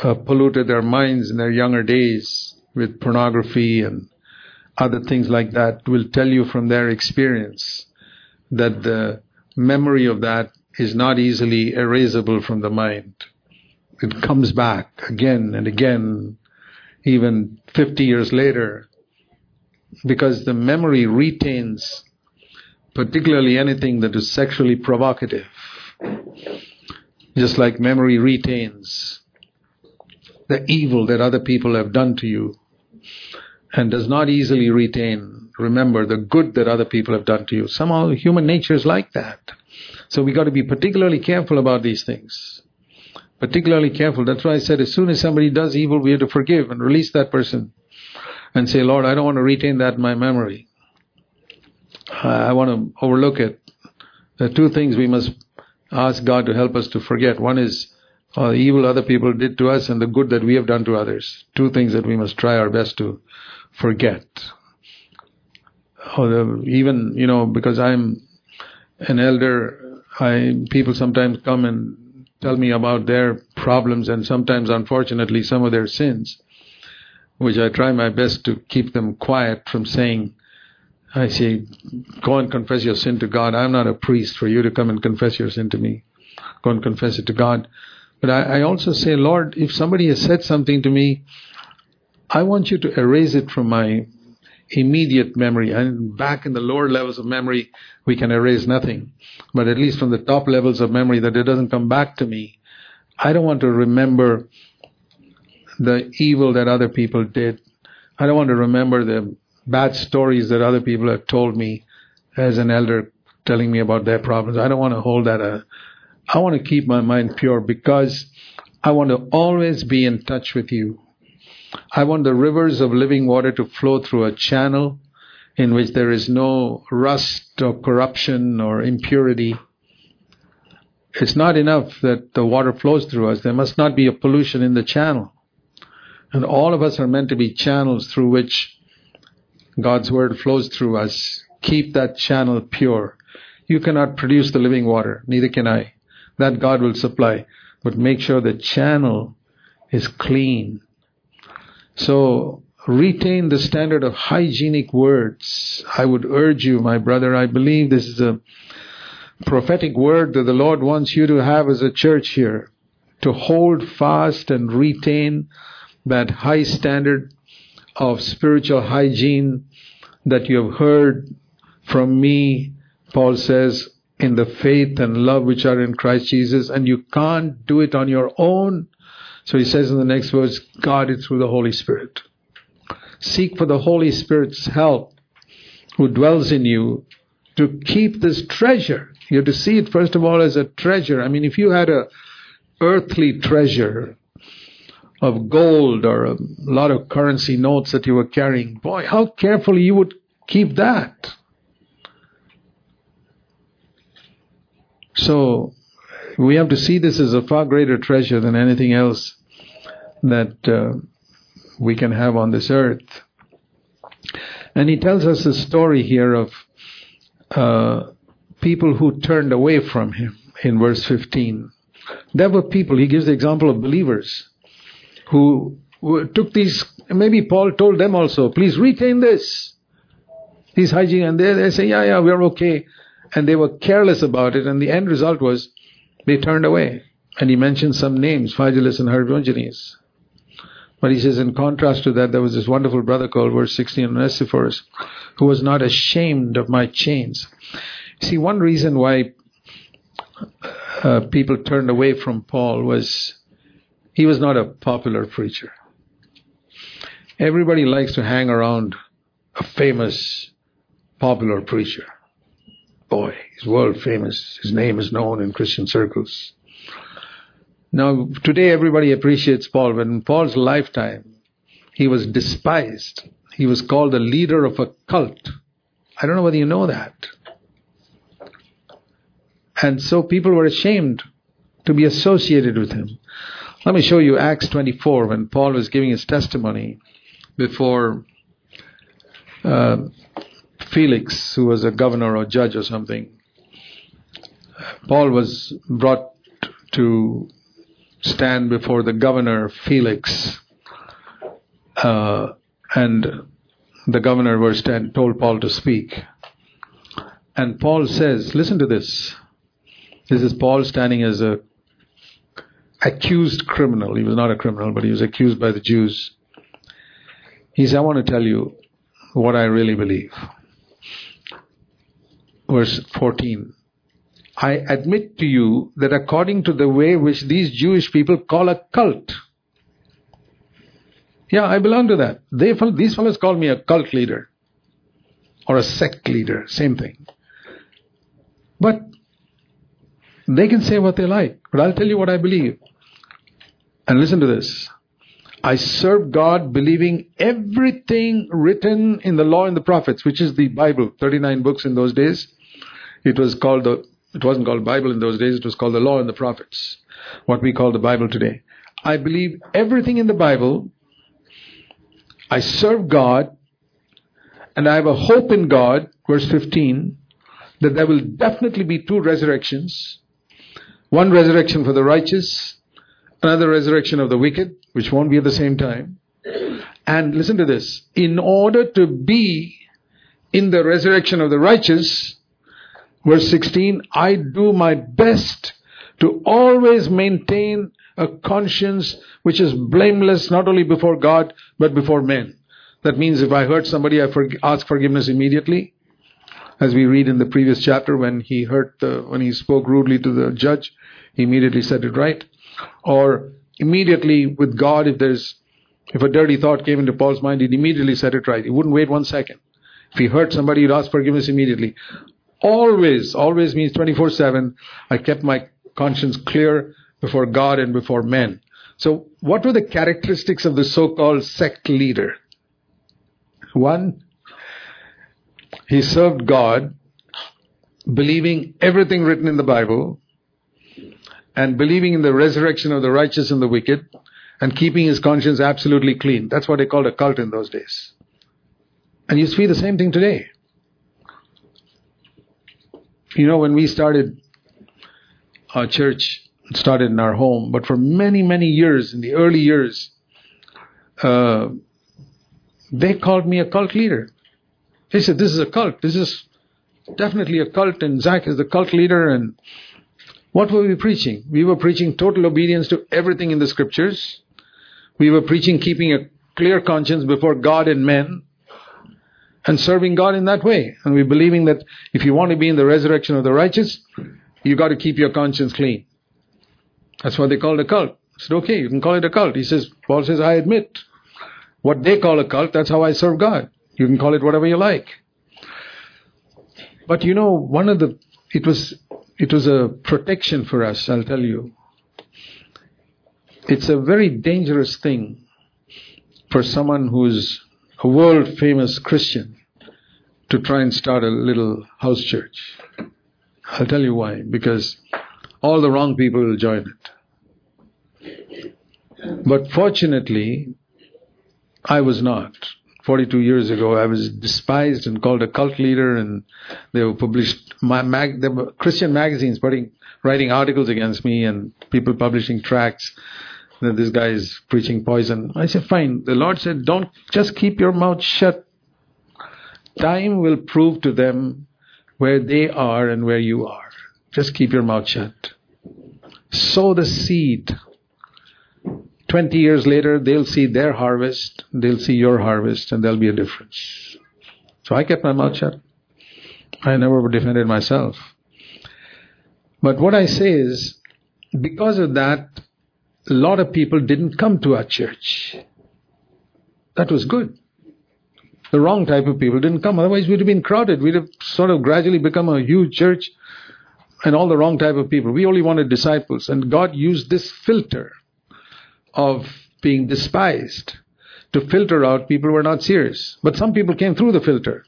uh, polluted their minds in their younger days with pornography and other things like that will tell you from their experience that the memory of that is not easily erasable from the mind. It comes back again and again, even 50 years later, because the memory retains particularly anything that is sexually provocative just like memory retains the evil that other people have done to you and does not easily retain, remember the good that other people have done to you. Somehow human nature is like that. So we got to be particularly careful about these things. Particularly careful. That's why I said as soon as somebody does evil, we have to forgive and release that person and say, Lord, I don't want to retain that in my memory. I want to overlook it. There are two things we must ask God to help us to forget. One is uh, the evil other people did to us and the good that we have done to others. Two things that we must try our best to forget. Or even, you know, because I'm an elder, I, people sometimes come and tell me about their problems and sometimes, unfortunately, some of their sins, which I try my best to keep them quiet from saying, I say, go and confess your sin to God. I'm not a priest for you to come and confess your sin to me. Go and confess it to God. But I, I also say, Lord, if somebody has said something to me, I want you to erase it from my immediate memory. And back in the lower levels of memory, we can erase nothing. But at least from the top levels of memory, that it doesn't come back to me. I don't want to remember the evil that other people did. I don't want to remember the bad stories that other people have told me as an elder telling me about their problems. I don't want to hold that. Uh, I want to keep my mind pure because I want to always be in touch with you. I want the rivers of living water to flow through a channel in which there is no rust or corruption or impurity. It's not enough that the water flows through us. There must not be a pollution in the channel. And all of us are meant to be channels through which God's word flows through us. Keep that channel pure. You cannot produce the living water, neither can I. That God will supply. But make sure the channel is clean. So retain the standard of hygienic words. I would urge you, my brother, I believe this is a prophetic word that the Lord wants you to have as a church here. To hold fast and retain that high standard of spiritual hygiene that you have heard from me, Paul says, in the faith and love which are in Christ Jesus, and you can't do it on your own. So he says in the next verse, guard it through the Holy Spirit. Seek for the Holy Spirit's help who dwells in you to keep this treasure. You have to see it first of all as a treasure. I mean, if you had a earthly treasure of gold or a lot of currency notes that you were carrying, boy, how carefully you would keep that. So we have to see this as a far greater treasure than anything else that uh, we can have on this earth. And he tells us a story here of uh, people who turned away from him in verse 15. There were people, he gives the example of believers who, who took these, maybe Paul told them also, please retain this. These hygiene, and they, they say, yeah, yeah, we're okay and they were careless about it, and the end result was they turned away. And he mentioned some names, Phygelus and Hermogenes. But he says, in contrast to that, there was this wonderful brother called, verse 16, Onesiphorus, who was not ashamed of my chains. See, one reason why uh, people turned away from Paul was he was not a popular preacher. Everybody likes to hang around a famous, popular preacher. Boy, he's world famous. His name is known in Christian circles. Now, today everybody appreciates Paul, but in Paul's lifetime, he was despised. He was called the leader of a cult. I don't know whether you know that. And so people were ashamed to be associated with him. Let me show you Acts 24 when Paul was giving his testimony before uh, Felix, who was a governor or judge or something, Paul was brought to stand before the governor Felix, uh, and the governor was told Paul to speak. And Paul says, listen to this. This is Paul standing as a accused criminal. He was not a criminal, but he was accused by the Jews. He said, I want to tell you what I really believe verse 14. I admit to you that according to the way which these Jewish people call a cult, yeah, I belong to that. They, these fellows call me a cult leader or a sect leader, same thing. But they can say what they like, but I'll tell you what I believe. And listen to this. I serve God believing everything written in the law and the prophets, which is the Bible, 39 books in those days. It was called the, it wasn't called Bible in those days, it was called the Law and the Prophets, what we call the Bible today. I believe everything in the Bible. I serve God, and I have a hope in God, verse 15, that there will definitely be two resurrections one resurrection for the righteous, another resurrection of the wicked, which won't be at the same time. And listen to this in order to be in the resurrection of the righteous, Verse 16, I do my best to always maintain a conscience which is blameless not only before God but before men. That means if I hurt somebody, I ask forgiveness immediately. As we read in the previous chapter, when he hurt the, when he spoke rudely to the judge, he immediately set it right. Or immediately with God, if there's, if a dirty thought came into Paul's mind, he'd immediately set it right. He wouldn't wait one second. If he hurt somebody, he'd ask forgiveness immediately. Always, always means 24 7. I kept my conscience clear before God and before men. So, what were the characteristics of the so called sect leader? One, he served God, believing everything written in the Bible, and believing in the resurrection of the righteous and the wicked, and keeping his conscience absolutely clean. That's what they called a cult in those days. And you see the same thing today. You know, when we started our church, started in our home, but for many, many years, in the early years, uh, they called me a cult leader. They said, This is a cult. This is definitely a cult, and Zac is the cult leader. And what were we preaching? We were preaching total obedience to everything in the scriptures. We were preaching keeping a clear conscience before God and men and serving God in that way. And we're believing that if you want to be in the resurrection of the righteous, you got to keep your conscience clean. That's what they call a cult. Said, okay, you can call it a cult. He says, Paul says, I admit what they call a cult, that's how I serve God. You can call it whatever you like. But you know, one of the, it was, it was a protection for us, I'll tell you. It's a very dangerous thing for someone who's a world famous Christian to try and start a little house church. I'll tell you why. Because all the wrong people will join it. But fortunately, I was not. 42 years ago, I was despised and called a cult leader, and they were published. My mag, there were Christian magazines putting, writing articles against me, and people publishing tracts that this guy is preaching poison. I said, fine. The Lord said, don't just keep your mouth shut. Time will prove to them where they are and where you are. Just keep your mouth shut. Sow the seed. 20 years later, they'll see their harvest, they'll see your harvest, and there'll be a difference. So I kept my mouth shut. I never defended myself. But what I say is, because of that, a lot of people didn't come to our church. That was good. The wrong type of people didn't come. Otherwise, we'd have been crowded. We'd have sort of gradually become a huge church and all the wrong type of people. We only wanted disciples. And God used this filter of being despised to filter out people who were not serious. But some people came through the filter.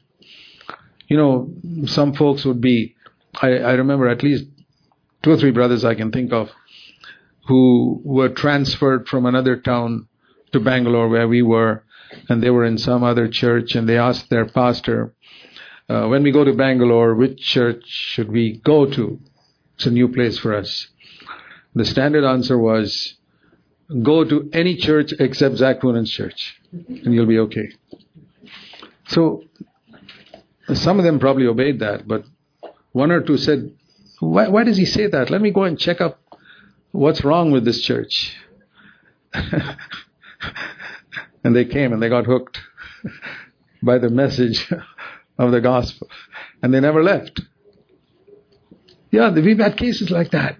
You know, some folks would be, I, I remember at least two or three brothers I can think of who were transferred from another town to Bangalore where we were, and they were in some other church, and they asked their pastor, uh, when we go to Bangalore, which church should we go to? It's a new place for us. The standard answer was, go to any church except Zac church, and you'll be okay. So, some of them probably obeyed that, but one or two said, why, why does he say that? Let me go and check up what's wrong with this church. and they came and they got hooked by the message of the gospel. And they never left. Yeah, we've had cases like that.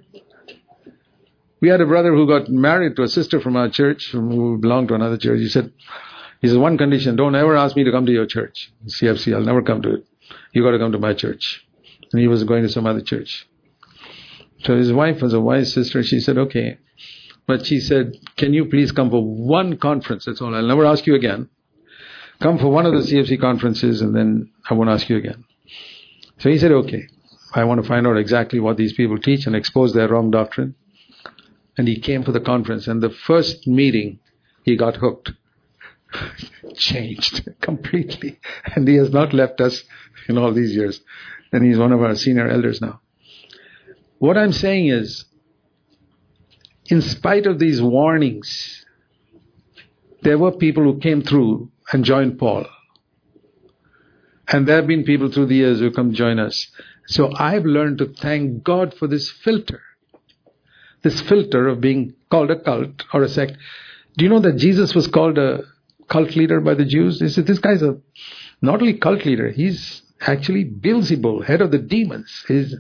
We had a brother who got married to a sister from our church who belonged to another church. He said, he says, one condition, don't ever ask me to come to your church, CFC. I'll never come to it. You got to come to my church. And he was going to some other church. So his wife was a wise sister. She said, okay. But she said, can you please come for one conference? That's all. I'll never ask you again. Come for one of the CFC conferences and then I won't ask you again. So he said, okay. I want to find out exactly what these people teach and expose their wrong doctrine. And he came for the conference. And the first meeting, he got hooked. Changed completely. And he has not left us in all these years. And he's one of our senior elders now. What I'm saying is, in spite of these warnings, there were people who came through and joined Paul. And there have been people through the years who come join us. So I've learned to thank God for this filter. This filter of being called a cult or a sect. Do you know that Jesus was called a cult leader by the Jews? They said, this guy's a not only cult leader, he's actually Beelzebul, head of the demons. He's,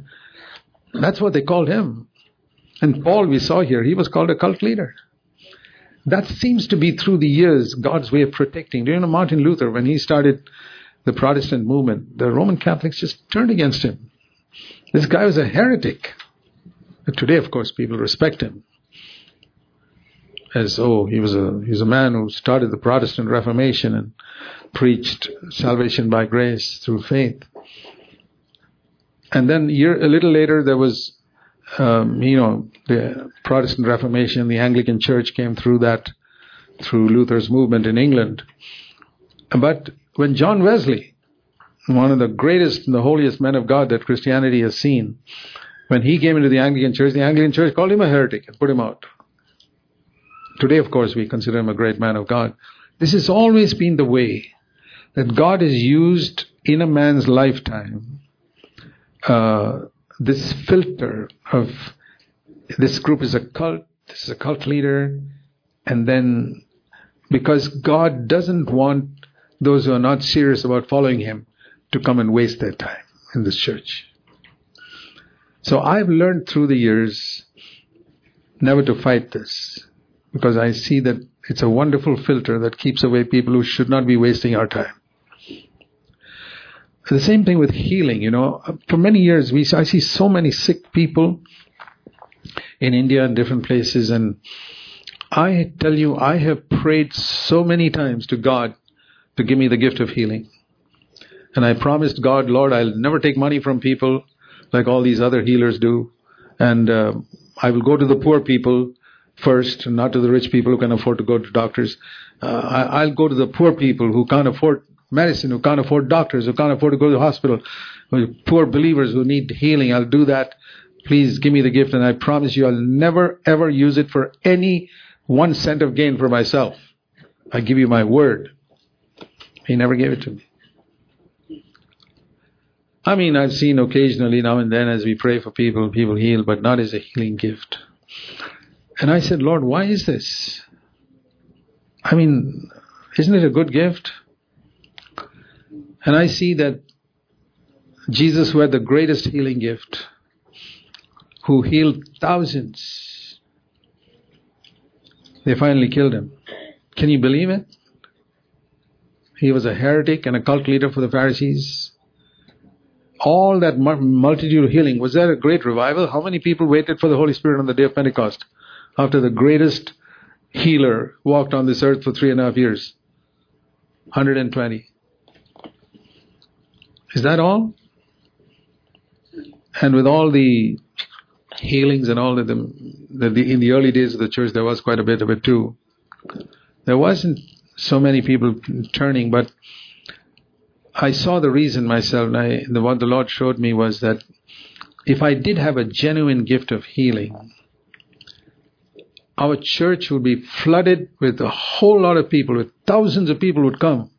that's what they called him. And Paul, we saw here, he was called a cult leader. That seems to be through the years God's way of protecting. Do you know Martin Luther, when he started the Protestant movement, the Roman Catholics just turned against him. This guy was a heretic. But today, of course, people respect him. As, oh, he was a, he was a man who started the Protestant Reformation and preached salvation by grace through faith. And then year, a little later, there was, um, you know, the Protestant Reformation, the Anglican Church came through that, through Luther's movement in England. But when John Wesley one of the greatest and the holiest men of God that Christianity has seen, when he came into the Anglican Church, the Anglican Church called him a heretic and put him out. Today, of course, we consider him a great man of God. This has always been the way that God has used in a man's lifetime uh, this filter of this group is a cult, this is a cult leader, and then Because God doesn't want those who are not serious about following Him to come and waste their time in this church. So I've learned through the years never to fight this because I see that it's a wonderful filter that keeps away people who should not be wasting our time. The same thing with healing, you know. For many years, we I see so many sick people in India and different places, and I tell you, I have prayed so many times to God to give me the gift of healing. And I promised God, Lord, I'll never take money from people like all these other healers do. And uh, I will go to the poor people first, not to the rich people who can afford to go to doctors. Uh, I, will go to the poor people who can't afford medicine, who can't afford doctors, who can't afford to go to the hospital, poor believers who need healing. I'll do that. Please give me the gift, and I promise you I'll never ever use it for any one cent of gain for myself. I give you my word. He never gave it to me. I mean, I've seen occasionally now and then as we pray for people, people heal, but not as a healing gift. And I said, Lord, why is this? I mean, isn't it a good gift? And I see that Jesus, who had the greatest healing gift, who healed thousands, they finally killed him. Can you believe it? He was a heretic and a cult leader for the Pharisees. All that multitude healing, was that a great revival? How many people waited for the Holy Spirit on the day of Pentecost? after the greatest healer walked on this earth for three and a half years? 120. Is that all? And with all the healings and all of them, the, the, in the early days of the church, there was quite a bit of it too. There wasn't so many people turning, but I saw the reason myself, and I, the, what the Lord showed me was that if I did have a genuine gift of healing, our church would be flooded with a whole lot of people, with thousands of people would come.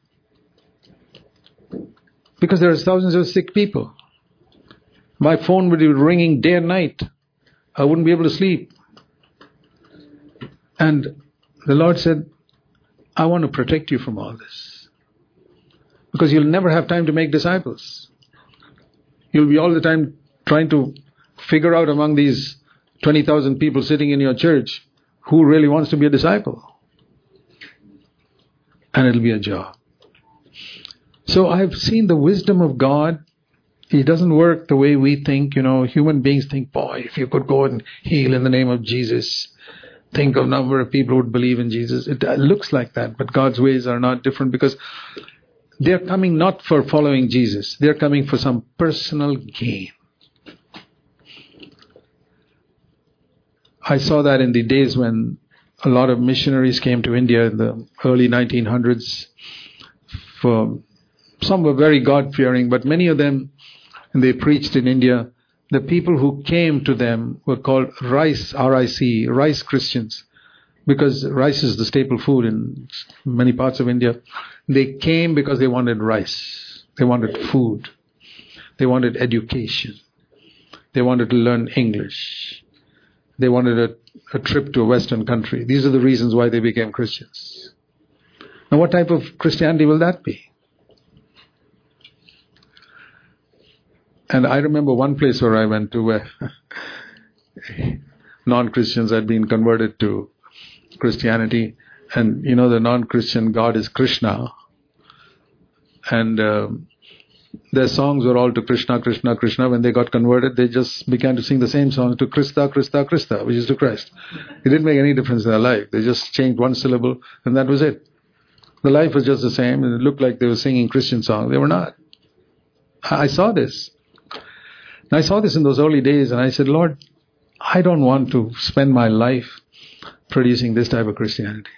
Because there are thousands of sick people. My phone would be ringing day and night. I wouldn't be able to sleep. And the Lord said, I want to protect you from all this. Because you'll never have time to make disciples. You'll be all the time trying to figure out among these 20,000 people sitting in your church who really wants to be a disciple? And it'll be a job. So I've seen the wisdom of God. He doesn't work the way we think. You know, human beings think, boy, if you could go and heal in the name of Jesus, think of number of people who would believe in Jesus. It looks like that, but God's ways are not different because they're coming not for following Jesus. They're coming for some personal gain. I saw that in the days when a lot of missionaries came to India in the early 1900s. For some were very God fearing, but many of them, they preached in India. The people who came to them were called rice, R-I-C, rice Christians, because rice is the staple food in many parts of India. They came because they wanted rice. They wanted food. They wanted education. They wanted to learn English. They wanted a, a trip to a Western country. These are the reasons why they became Christians. Now, what type of Christianity will that be? And I remember one place where I went to where non Christians had been converted to Christianity. And you know, the non Christian God is Krishna. And um, their songs were all to Krishna, Krishna, Krishna. When they got converted, they just began to sing the same song to Krista, Krista, Krista, which is to Christ. It didn't make any difference in their life. They just changed one syllable, and that was it. The life was just the same, and it looked like they were singing Christian songs. They were not. I saw this. And I saw this in those early days, and I said, Lord, I don't want to spend my life producing this type of Christianity.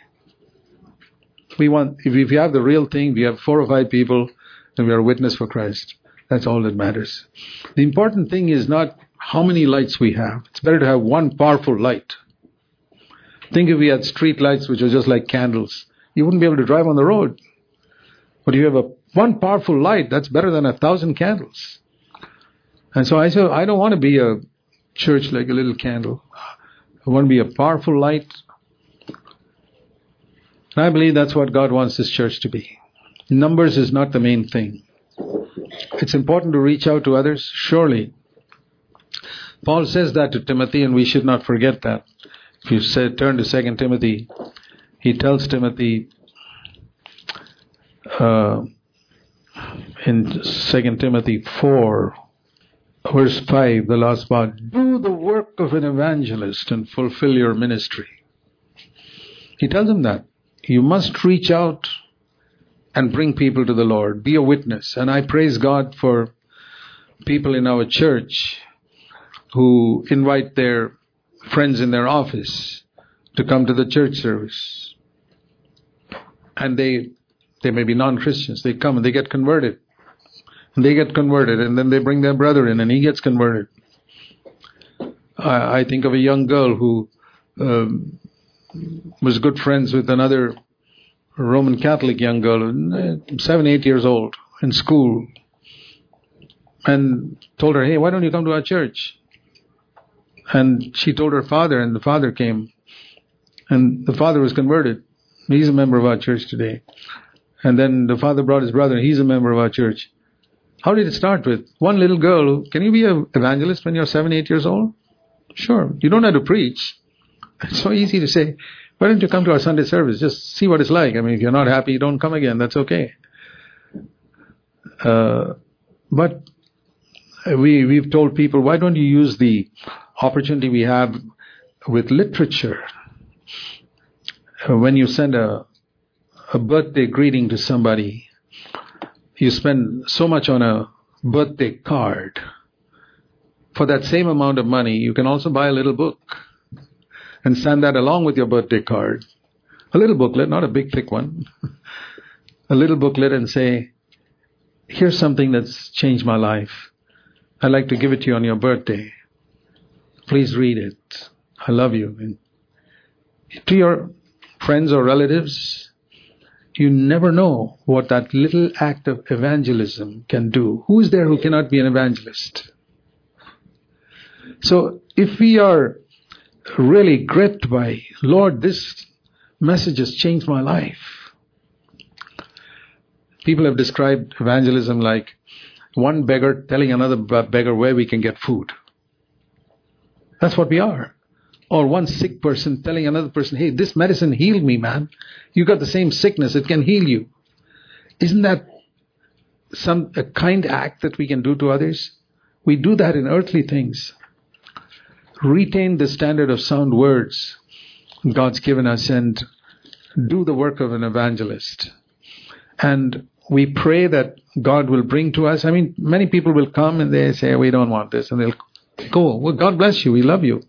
We want, if we have the real thing, we have four or five people and we are a witness for Christ. That's all that matters. The important thing is not how many lights we have. It's better to have one powerful light. Think if we had street lights which are just like candles. You wouldn't be able to drive on the road. But if you have a one powerful light, that's better than a thousand candles. And so I said, I don't want to be a church like a little candle. I want to be a powerful light. And I believe that's what God wants this church to be. Numbers is not the main thing. It's important to reach out to others, surely. Paul says that to Timothy, and we should not forget that. If you say, turn to Second Timothy, he tells Timothy uh, in Second Timothy 4, verse 5, the last part, do the work of an evangelist and fulfill your ministry. He tells him that. You must reach out and bring people to the Lord. Be a witness. And I praise God for people in our church who invite their friends in their office to come to the church service. And they they may be non-Christians. They come and they get converted. They get converted and then they bring their brother in and he gets converted. I, I think of a young girl who um, was good friends with another Roman Catholic young girl, seven, eight years old, in school, and told her, Hey, why don't you come to our church? And she told her father, and the father came, and the father was converted. He's a member of our church today. And then the father brought his brother, he's a member of our church. How did it start with? One little girl, can you be an evangelist when you're seven, eight years old? Sure. You don't have to preach. It's so easy to say, why don't you come to our Sunday service? Just see what it's like. I mean, if you're not happy, don't come again. That's okay. Uh, but we, we've told people, why don't you use the opportunity we have with literature? When you send a, a birthday greeting to somebody, you spend so much on a birthday card. For that same amount of money, you can also buy a little book and send that along with your birthday card. A little booklet, not a big thick one. a little booklet and say, here's something that's changed my life. I'd like to give it to you on your birthday. Please read it. I love you. And to your friends or relatives, you never know what that little act of evangelism can do. Who is there who cannot be an evangelist? So if we are really gripped by, Lord, this message has changed my life. People have described evangelism like one beggar telling another beggar where we can get food. That's what we are. Or one sick person telling another person, hey, this medicine healed me, man. You got the same sickness, it can heal you. Isn't that some a kind act that we can do to others? We do that in earthly things retain the standard of sound words God's given us and do the work of an evangelist. And we pray that God will bring to us. I mean, many people will come and they say, we don't want this. And they'll go, well, God bless you. We love you.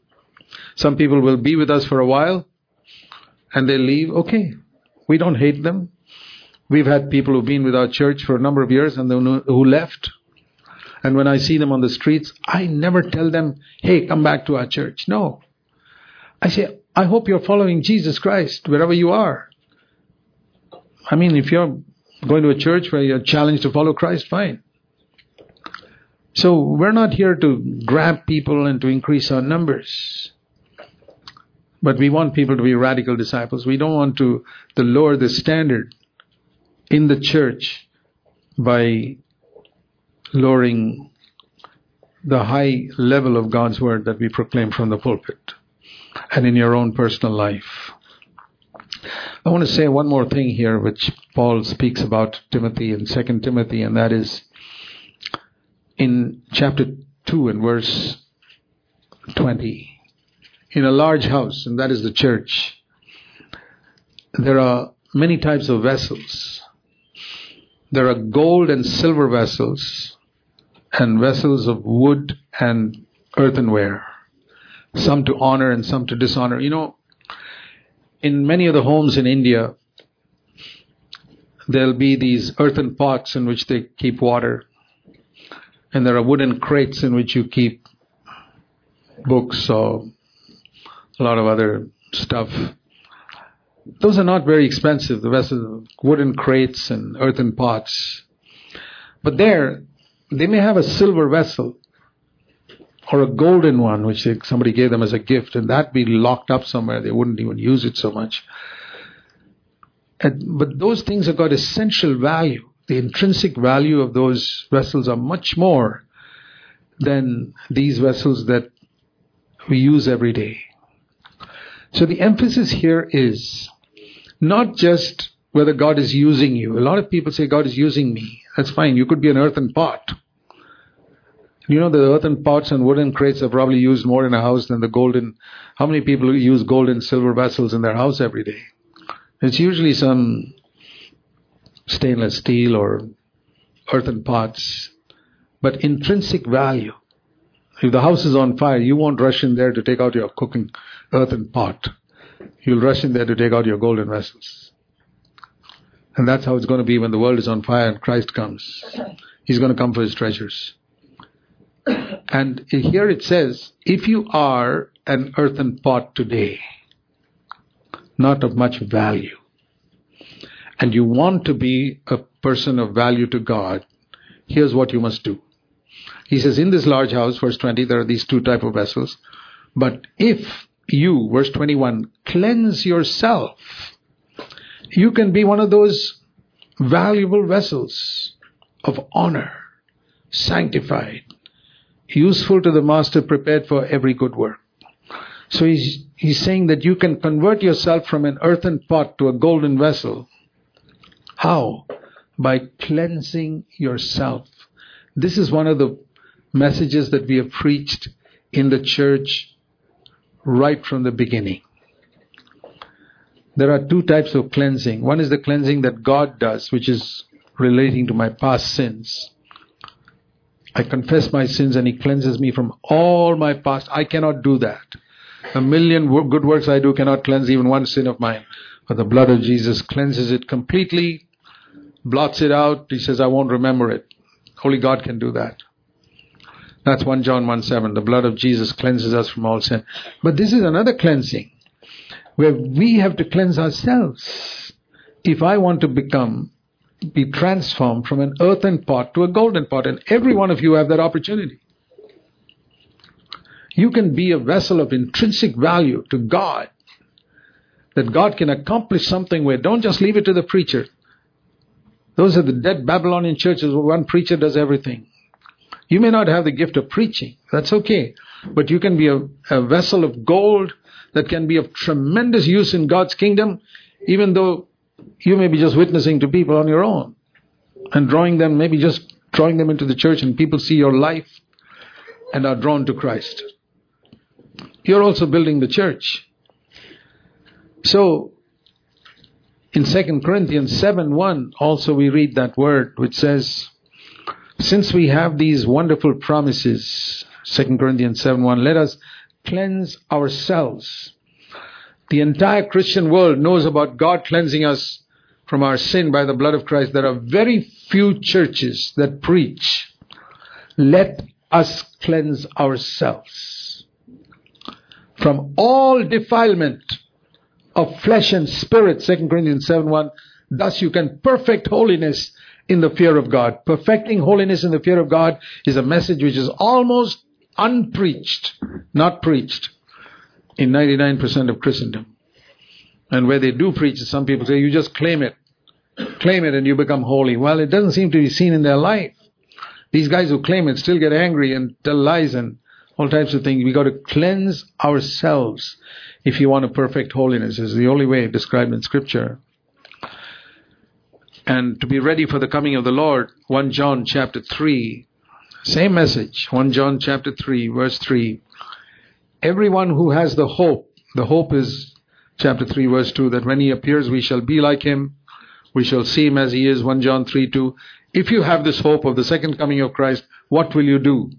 Some people will be with us for a while and they leave. Okay. We don't hate them. We've had people who've been with our church for a number of years and who left and when I see them on the streets, I never tell them, hey, come back to our church. No. I say, I hope you're following Jesus Christ wherever you are. I mean, if you're going to a church where you're challenged to follow Christ, fine. So we're not here to grab people and to increase our numbers. But we want people to be radical disciples. We don't want to, to lower the standard in the church by lowering the high level of God's word that we proclaim from the pulpit and in your own personal life. I want to say one more thing here, which Paul speaks about Timothy in 2 Timothy, and that is in chapter 2 and verse 20. In a large house, and that is the church, there are many types of vessels. There are gold and silver vessels, and vessels of wood and earthenware, some to honor and some to dishonor. You know, in many of the homes in India, there'll be these earthen pots in which they keep water, and there are wooden crates in which you keep books or a lot of other stuff. Those are not very expensive, the vessels, wooden crates and earthen pots. But there, they may have a silver vessel or a golden one, which somebody gave them as a gift, and that be locked up somewhere. They wouldn't even use it so much. And, but those things have got essential value. The intrinsic value of those vessels are much more than these vessels that we use every day. So the emphasis here is not just whether God is using you. A lot of people say God is using me. That's fine. You could be an earthen pot. You know, the earthen pots and wooden crates are probably used more in a house than the golden. How many people use gold and silver vessels in their house every day? It's usually some stainless steel or earthen pots. But intrinsic value. If the house is on fire, you won't rush in there to take out your cooking earthen pot. You'll rush in there to take out your golden vessels. And that's how it's going to be when the world is on fire and Christ comes. He's going to come for his treasures. And here it says, if you are an earthen pot today, not of much value, and you want to be a person of value to God, here's what you must do. He says, in this large house, verse 20, there are these two type of vessels. But if you, verse 21, cleanse yourself, you can be one of those valuable vessels of honor, sanctified, useful to the master, prepared for every good work. So he's, he's saying that you can convert yourself from an earthen pot to a golden vessel. How? By cleansing yourself. This is one of the messages that we have preached in the church right from the beginning. There are two types of cleansing. One is the cleansing that God does, which is relating to my past sins. I confess my sins and He cleanses me from all my past. I cannot do that. A million good works I do cannot cleanse even one sin of mine. But the blood of Jesus cleanses it completely, blots it out. He says, I won't remember it. Only God can do that. That's 1 John 1 7. The blood of Jesus cleanses us from all sin. But this is another cleansing where we have to cleanse ourselves. If I want to become be transformed from an earthen pot to a golden pot. And every one of you have that opportunity. You can be a vessel of intrinsic value to God. That God can accomplish something where don't just leave it to the preacher. Those are the dead Babylonian churches where one preacher does everything. You may not have the gift of preaching. That's okay. But you can be a, a vessel of gold that can be of tremendous use in God's kingdom, even though you may be just witnessing to people on your own and drawing them, maybe just drawing them into the church, and people see your life and are drawn to Christ. You're also building the church. So, in 2 Corinthians 7 1, also we read that word which says, Since we have these wonderful promises, 2 Corinthians 7 1, let us cleanse ourselves the entire Christian world knows about God cleansing us from our sin by the blood of Christ. There are very few churches that preach, let us cleanse ourselves from all defilement of flesh and spirit, 2 Corinthians 7 1. Thus you can perfect holiness in the fear of God. Perfecting holiness in the fear of God is a message which is almost unpreached, not preached in 99% of Christendom. And where they do preach, some people say, you just claim it. Claim it and you become holy. Well, it doesn't seem to be seen in their life. These guys who claim it still get angry and tell lies and all types of things. We got to cleanse ourselves if you want a perfect holiness. Is the only way described in Scripture. And to be ready for the coming of the Lord, 1 John chapter 3, same message, 1 John chapter 3, verse 3 everyone who has the hope, the hope is chapter 3 verse 2, that when he appears we shall be like him, we shall see him as he is, 1 John 3 2. If you have this hope of the second coming of Christ, what will you do?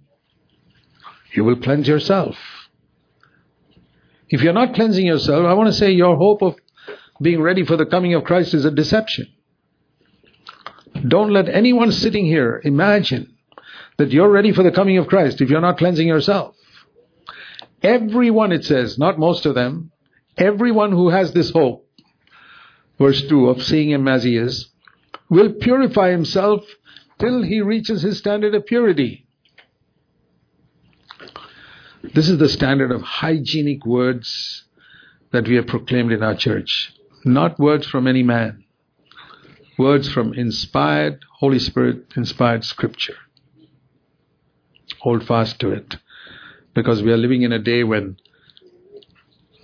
You will cleanse yourself. If you're not cleansing yourself, I want to say your hope of being ready for the coming of Christ is a deception. Don't let anyone sitting here imagine that you're ready for the coming of Christ if you're not cleansing yourself. Everyone, it says, not most of them, everyone who has this hope, verse 2, of seeing him as he is, will purify himself till he reaches his standard of purity. This is the standard of hygienic words that we have proclaimed in our church. Not words from any man, words from inspired, Holy Spirit inspired scripture. Hold fast to it because we are living in a day when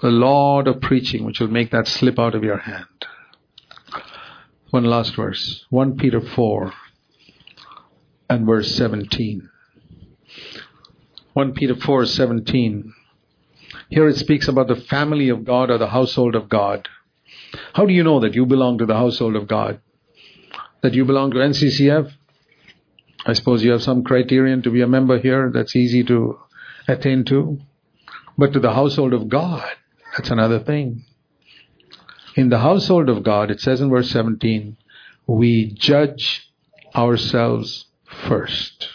a lot of preaching which will make that slip out of your hand. One last verse 1 Peter 4 and verse 17. 1 Peter 4 17. Here it speaks about the family of God or the household of God. How do you know that you belong to the household of God? That you belong to NCCF? I suppose you have some criterion to be a member here that's easy to attain to. But to the household of God, that's another thing. In the household of God, it says in verse 17, we judge ourselves first.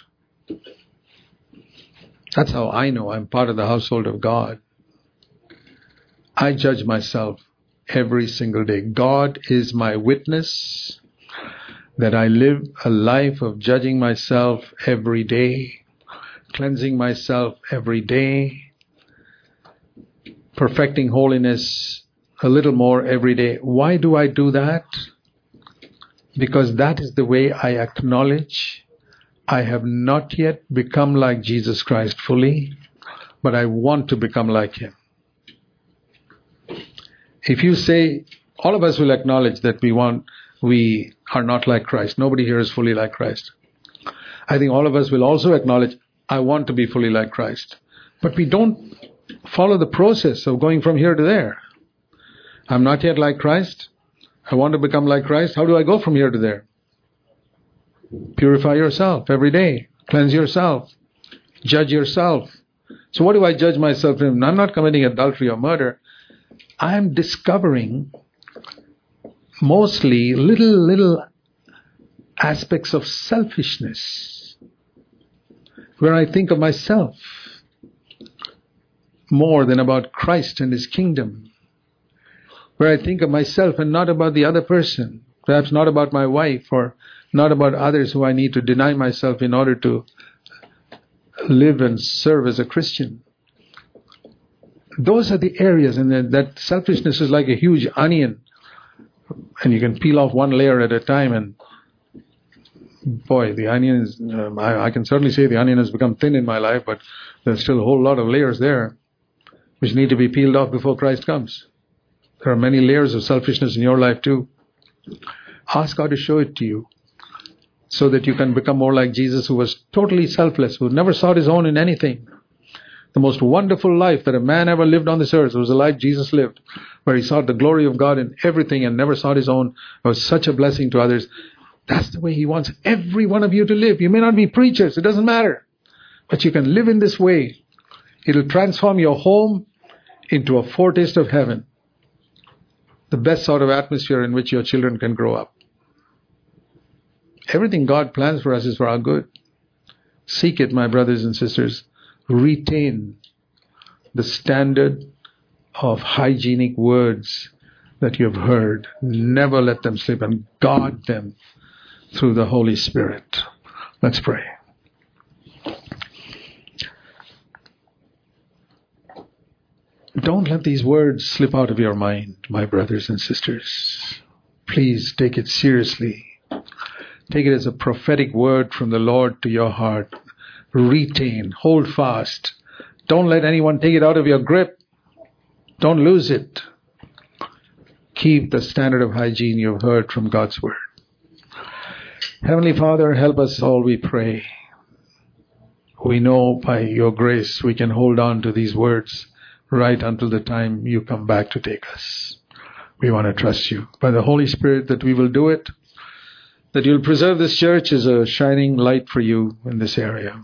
That's how I know I'm part of the household of God. I judge myself every single day. God is my witness that I live a life of judging myself every day, cleansing myself every day, perfecting holiness a little more every day. Why do I do that? Because that is the way I acknowledge I have not yet become like Jesus Christ fully, but I want to become like Him. If you say, all of us will acknowledge that we want, we are not like Christ. Nobody here is fully like Christ. I think all of us will also acknowledge, I want to be fully like Christ. But we don't follow the process of going from here to there. I'm not yet like Christ. I want to become like Christ. How do I go from here to there? Purify yourself every day. Cleanse yourself. Judge yourself. So what do I judge myself in? I'm not committing adultery or murder. I'm discovering mostly little, little aspects of selfishness. Where I think of myself more than about Christ and His kingdom, where I think of myself and not about the other person, perhaps not about my wife or not about others who I need to deny myself in order to live and serve as a Christian. Those are the areas, and that selfishness is like a huge onion, and you can peel off one layer at a time. And boy, the onion is. Um, I, I, can certainly say the onion has become thin in my life, but there's still a whole lot of layers there, which need to be peeled off before Christ comes. There are many layers of selfishness in your life too. Ask God to show it to you so that you can become more like Jesus, who was totally selfless, who never sought his own in anything, the most wonderful life that a man ever lived on this earth was the life Jesus lived, where he sought the glory of God in everything and never sought his own. It was such a blessing to others. That's the way he wants every one of you to live. You may not be preachers, it doesn't matter. But you can live in this way. It'll transform your home into a foretaste of heaven. The best sort of atmosphere in which your children can grow up. Everything God plans for us is for our good. Seek it, my brothers and sisters retain the standard of hygienic words that you have heard. Never let them slip and guard them through the Holy Spirit. Let's pray. Don't let these words slip out of your mind, my brothers and sisters. Please take it seriously. Take it as a prophetic word from the Lord to your heart retain, hold fast. Don't let anyone take it out of your grip. Don't lose it. Keep the standard of hygiene you've heard from God's Word. Heavenly Father, help us all, we pray. We know by your grace we can hold on to these words right until the time you come back to take us. We want to trust you. By the Holy Spirit that we will do it, that you'll preserve this church as a shining light for you in this area.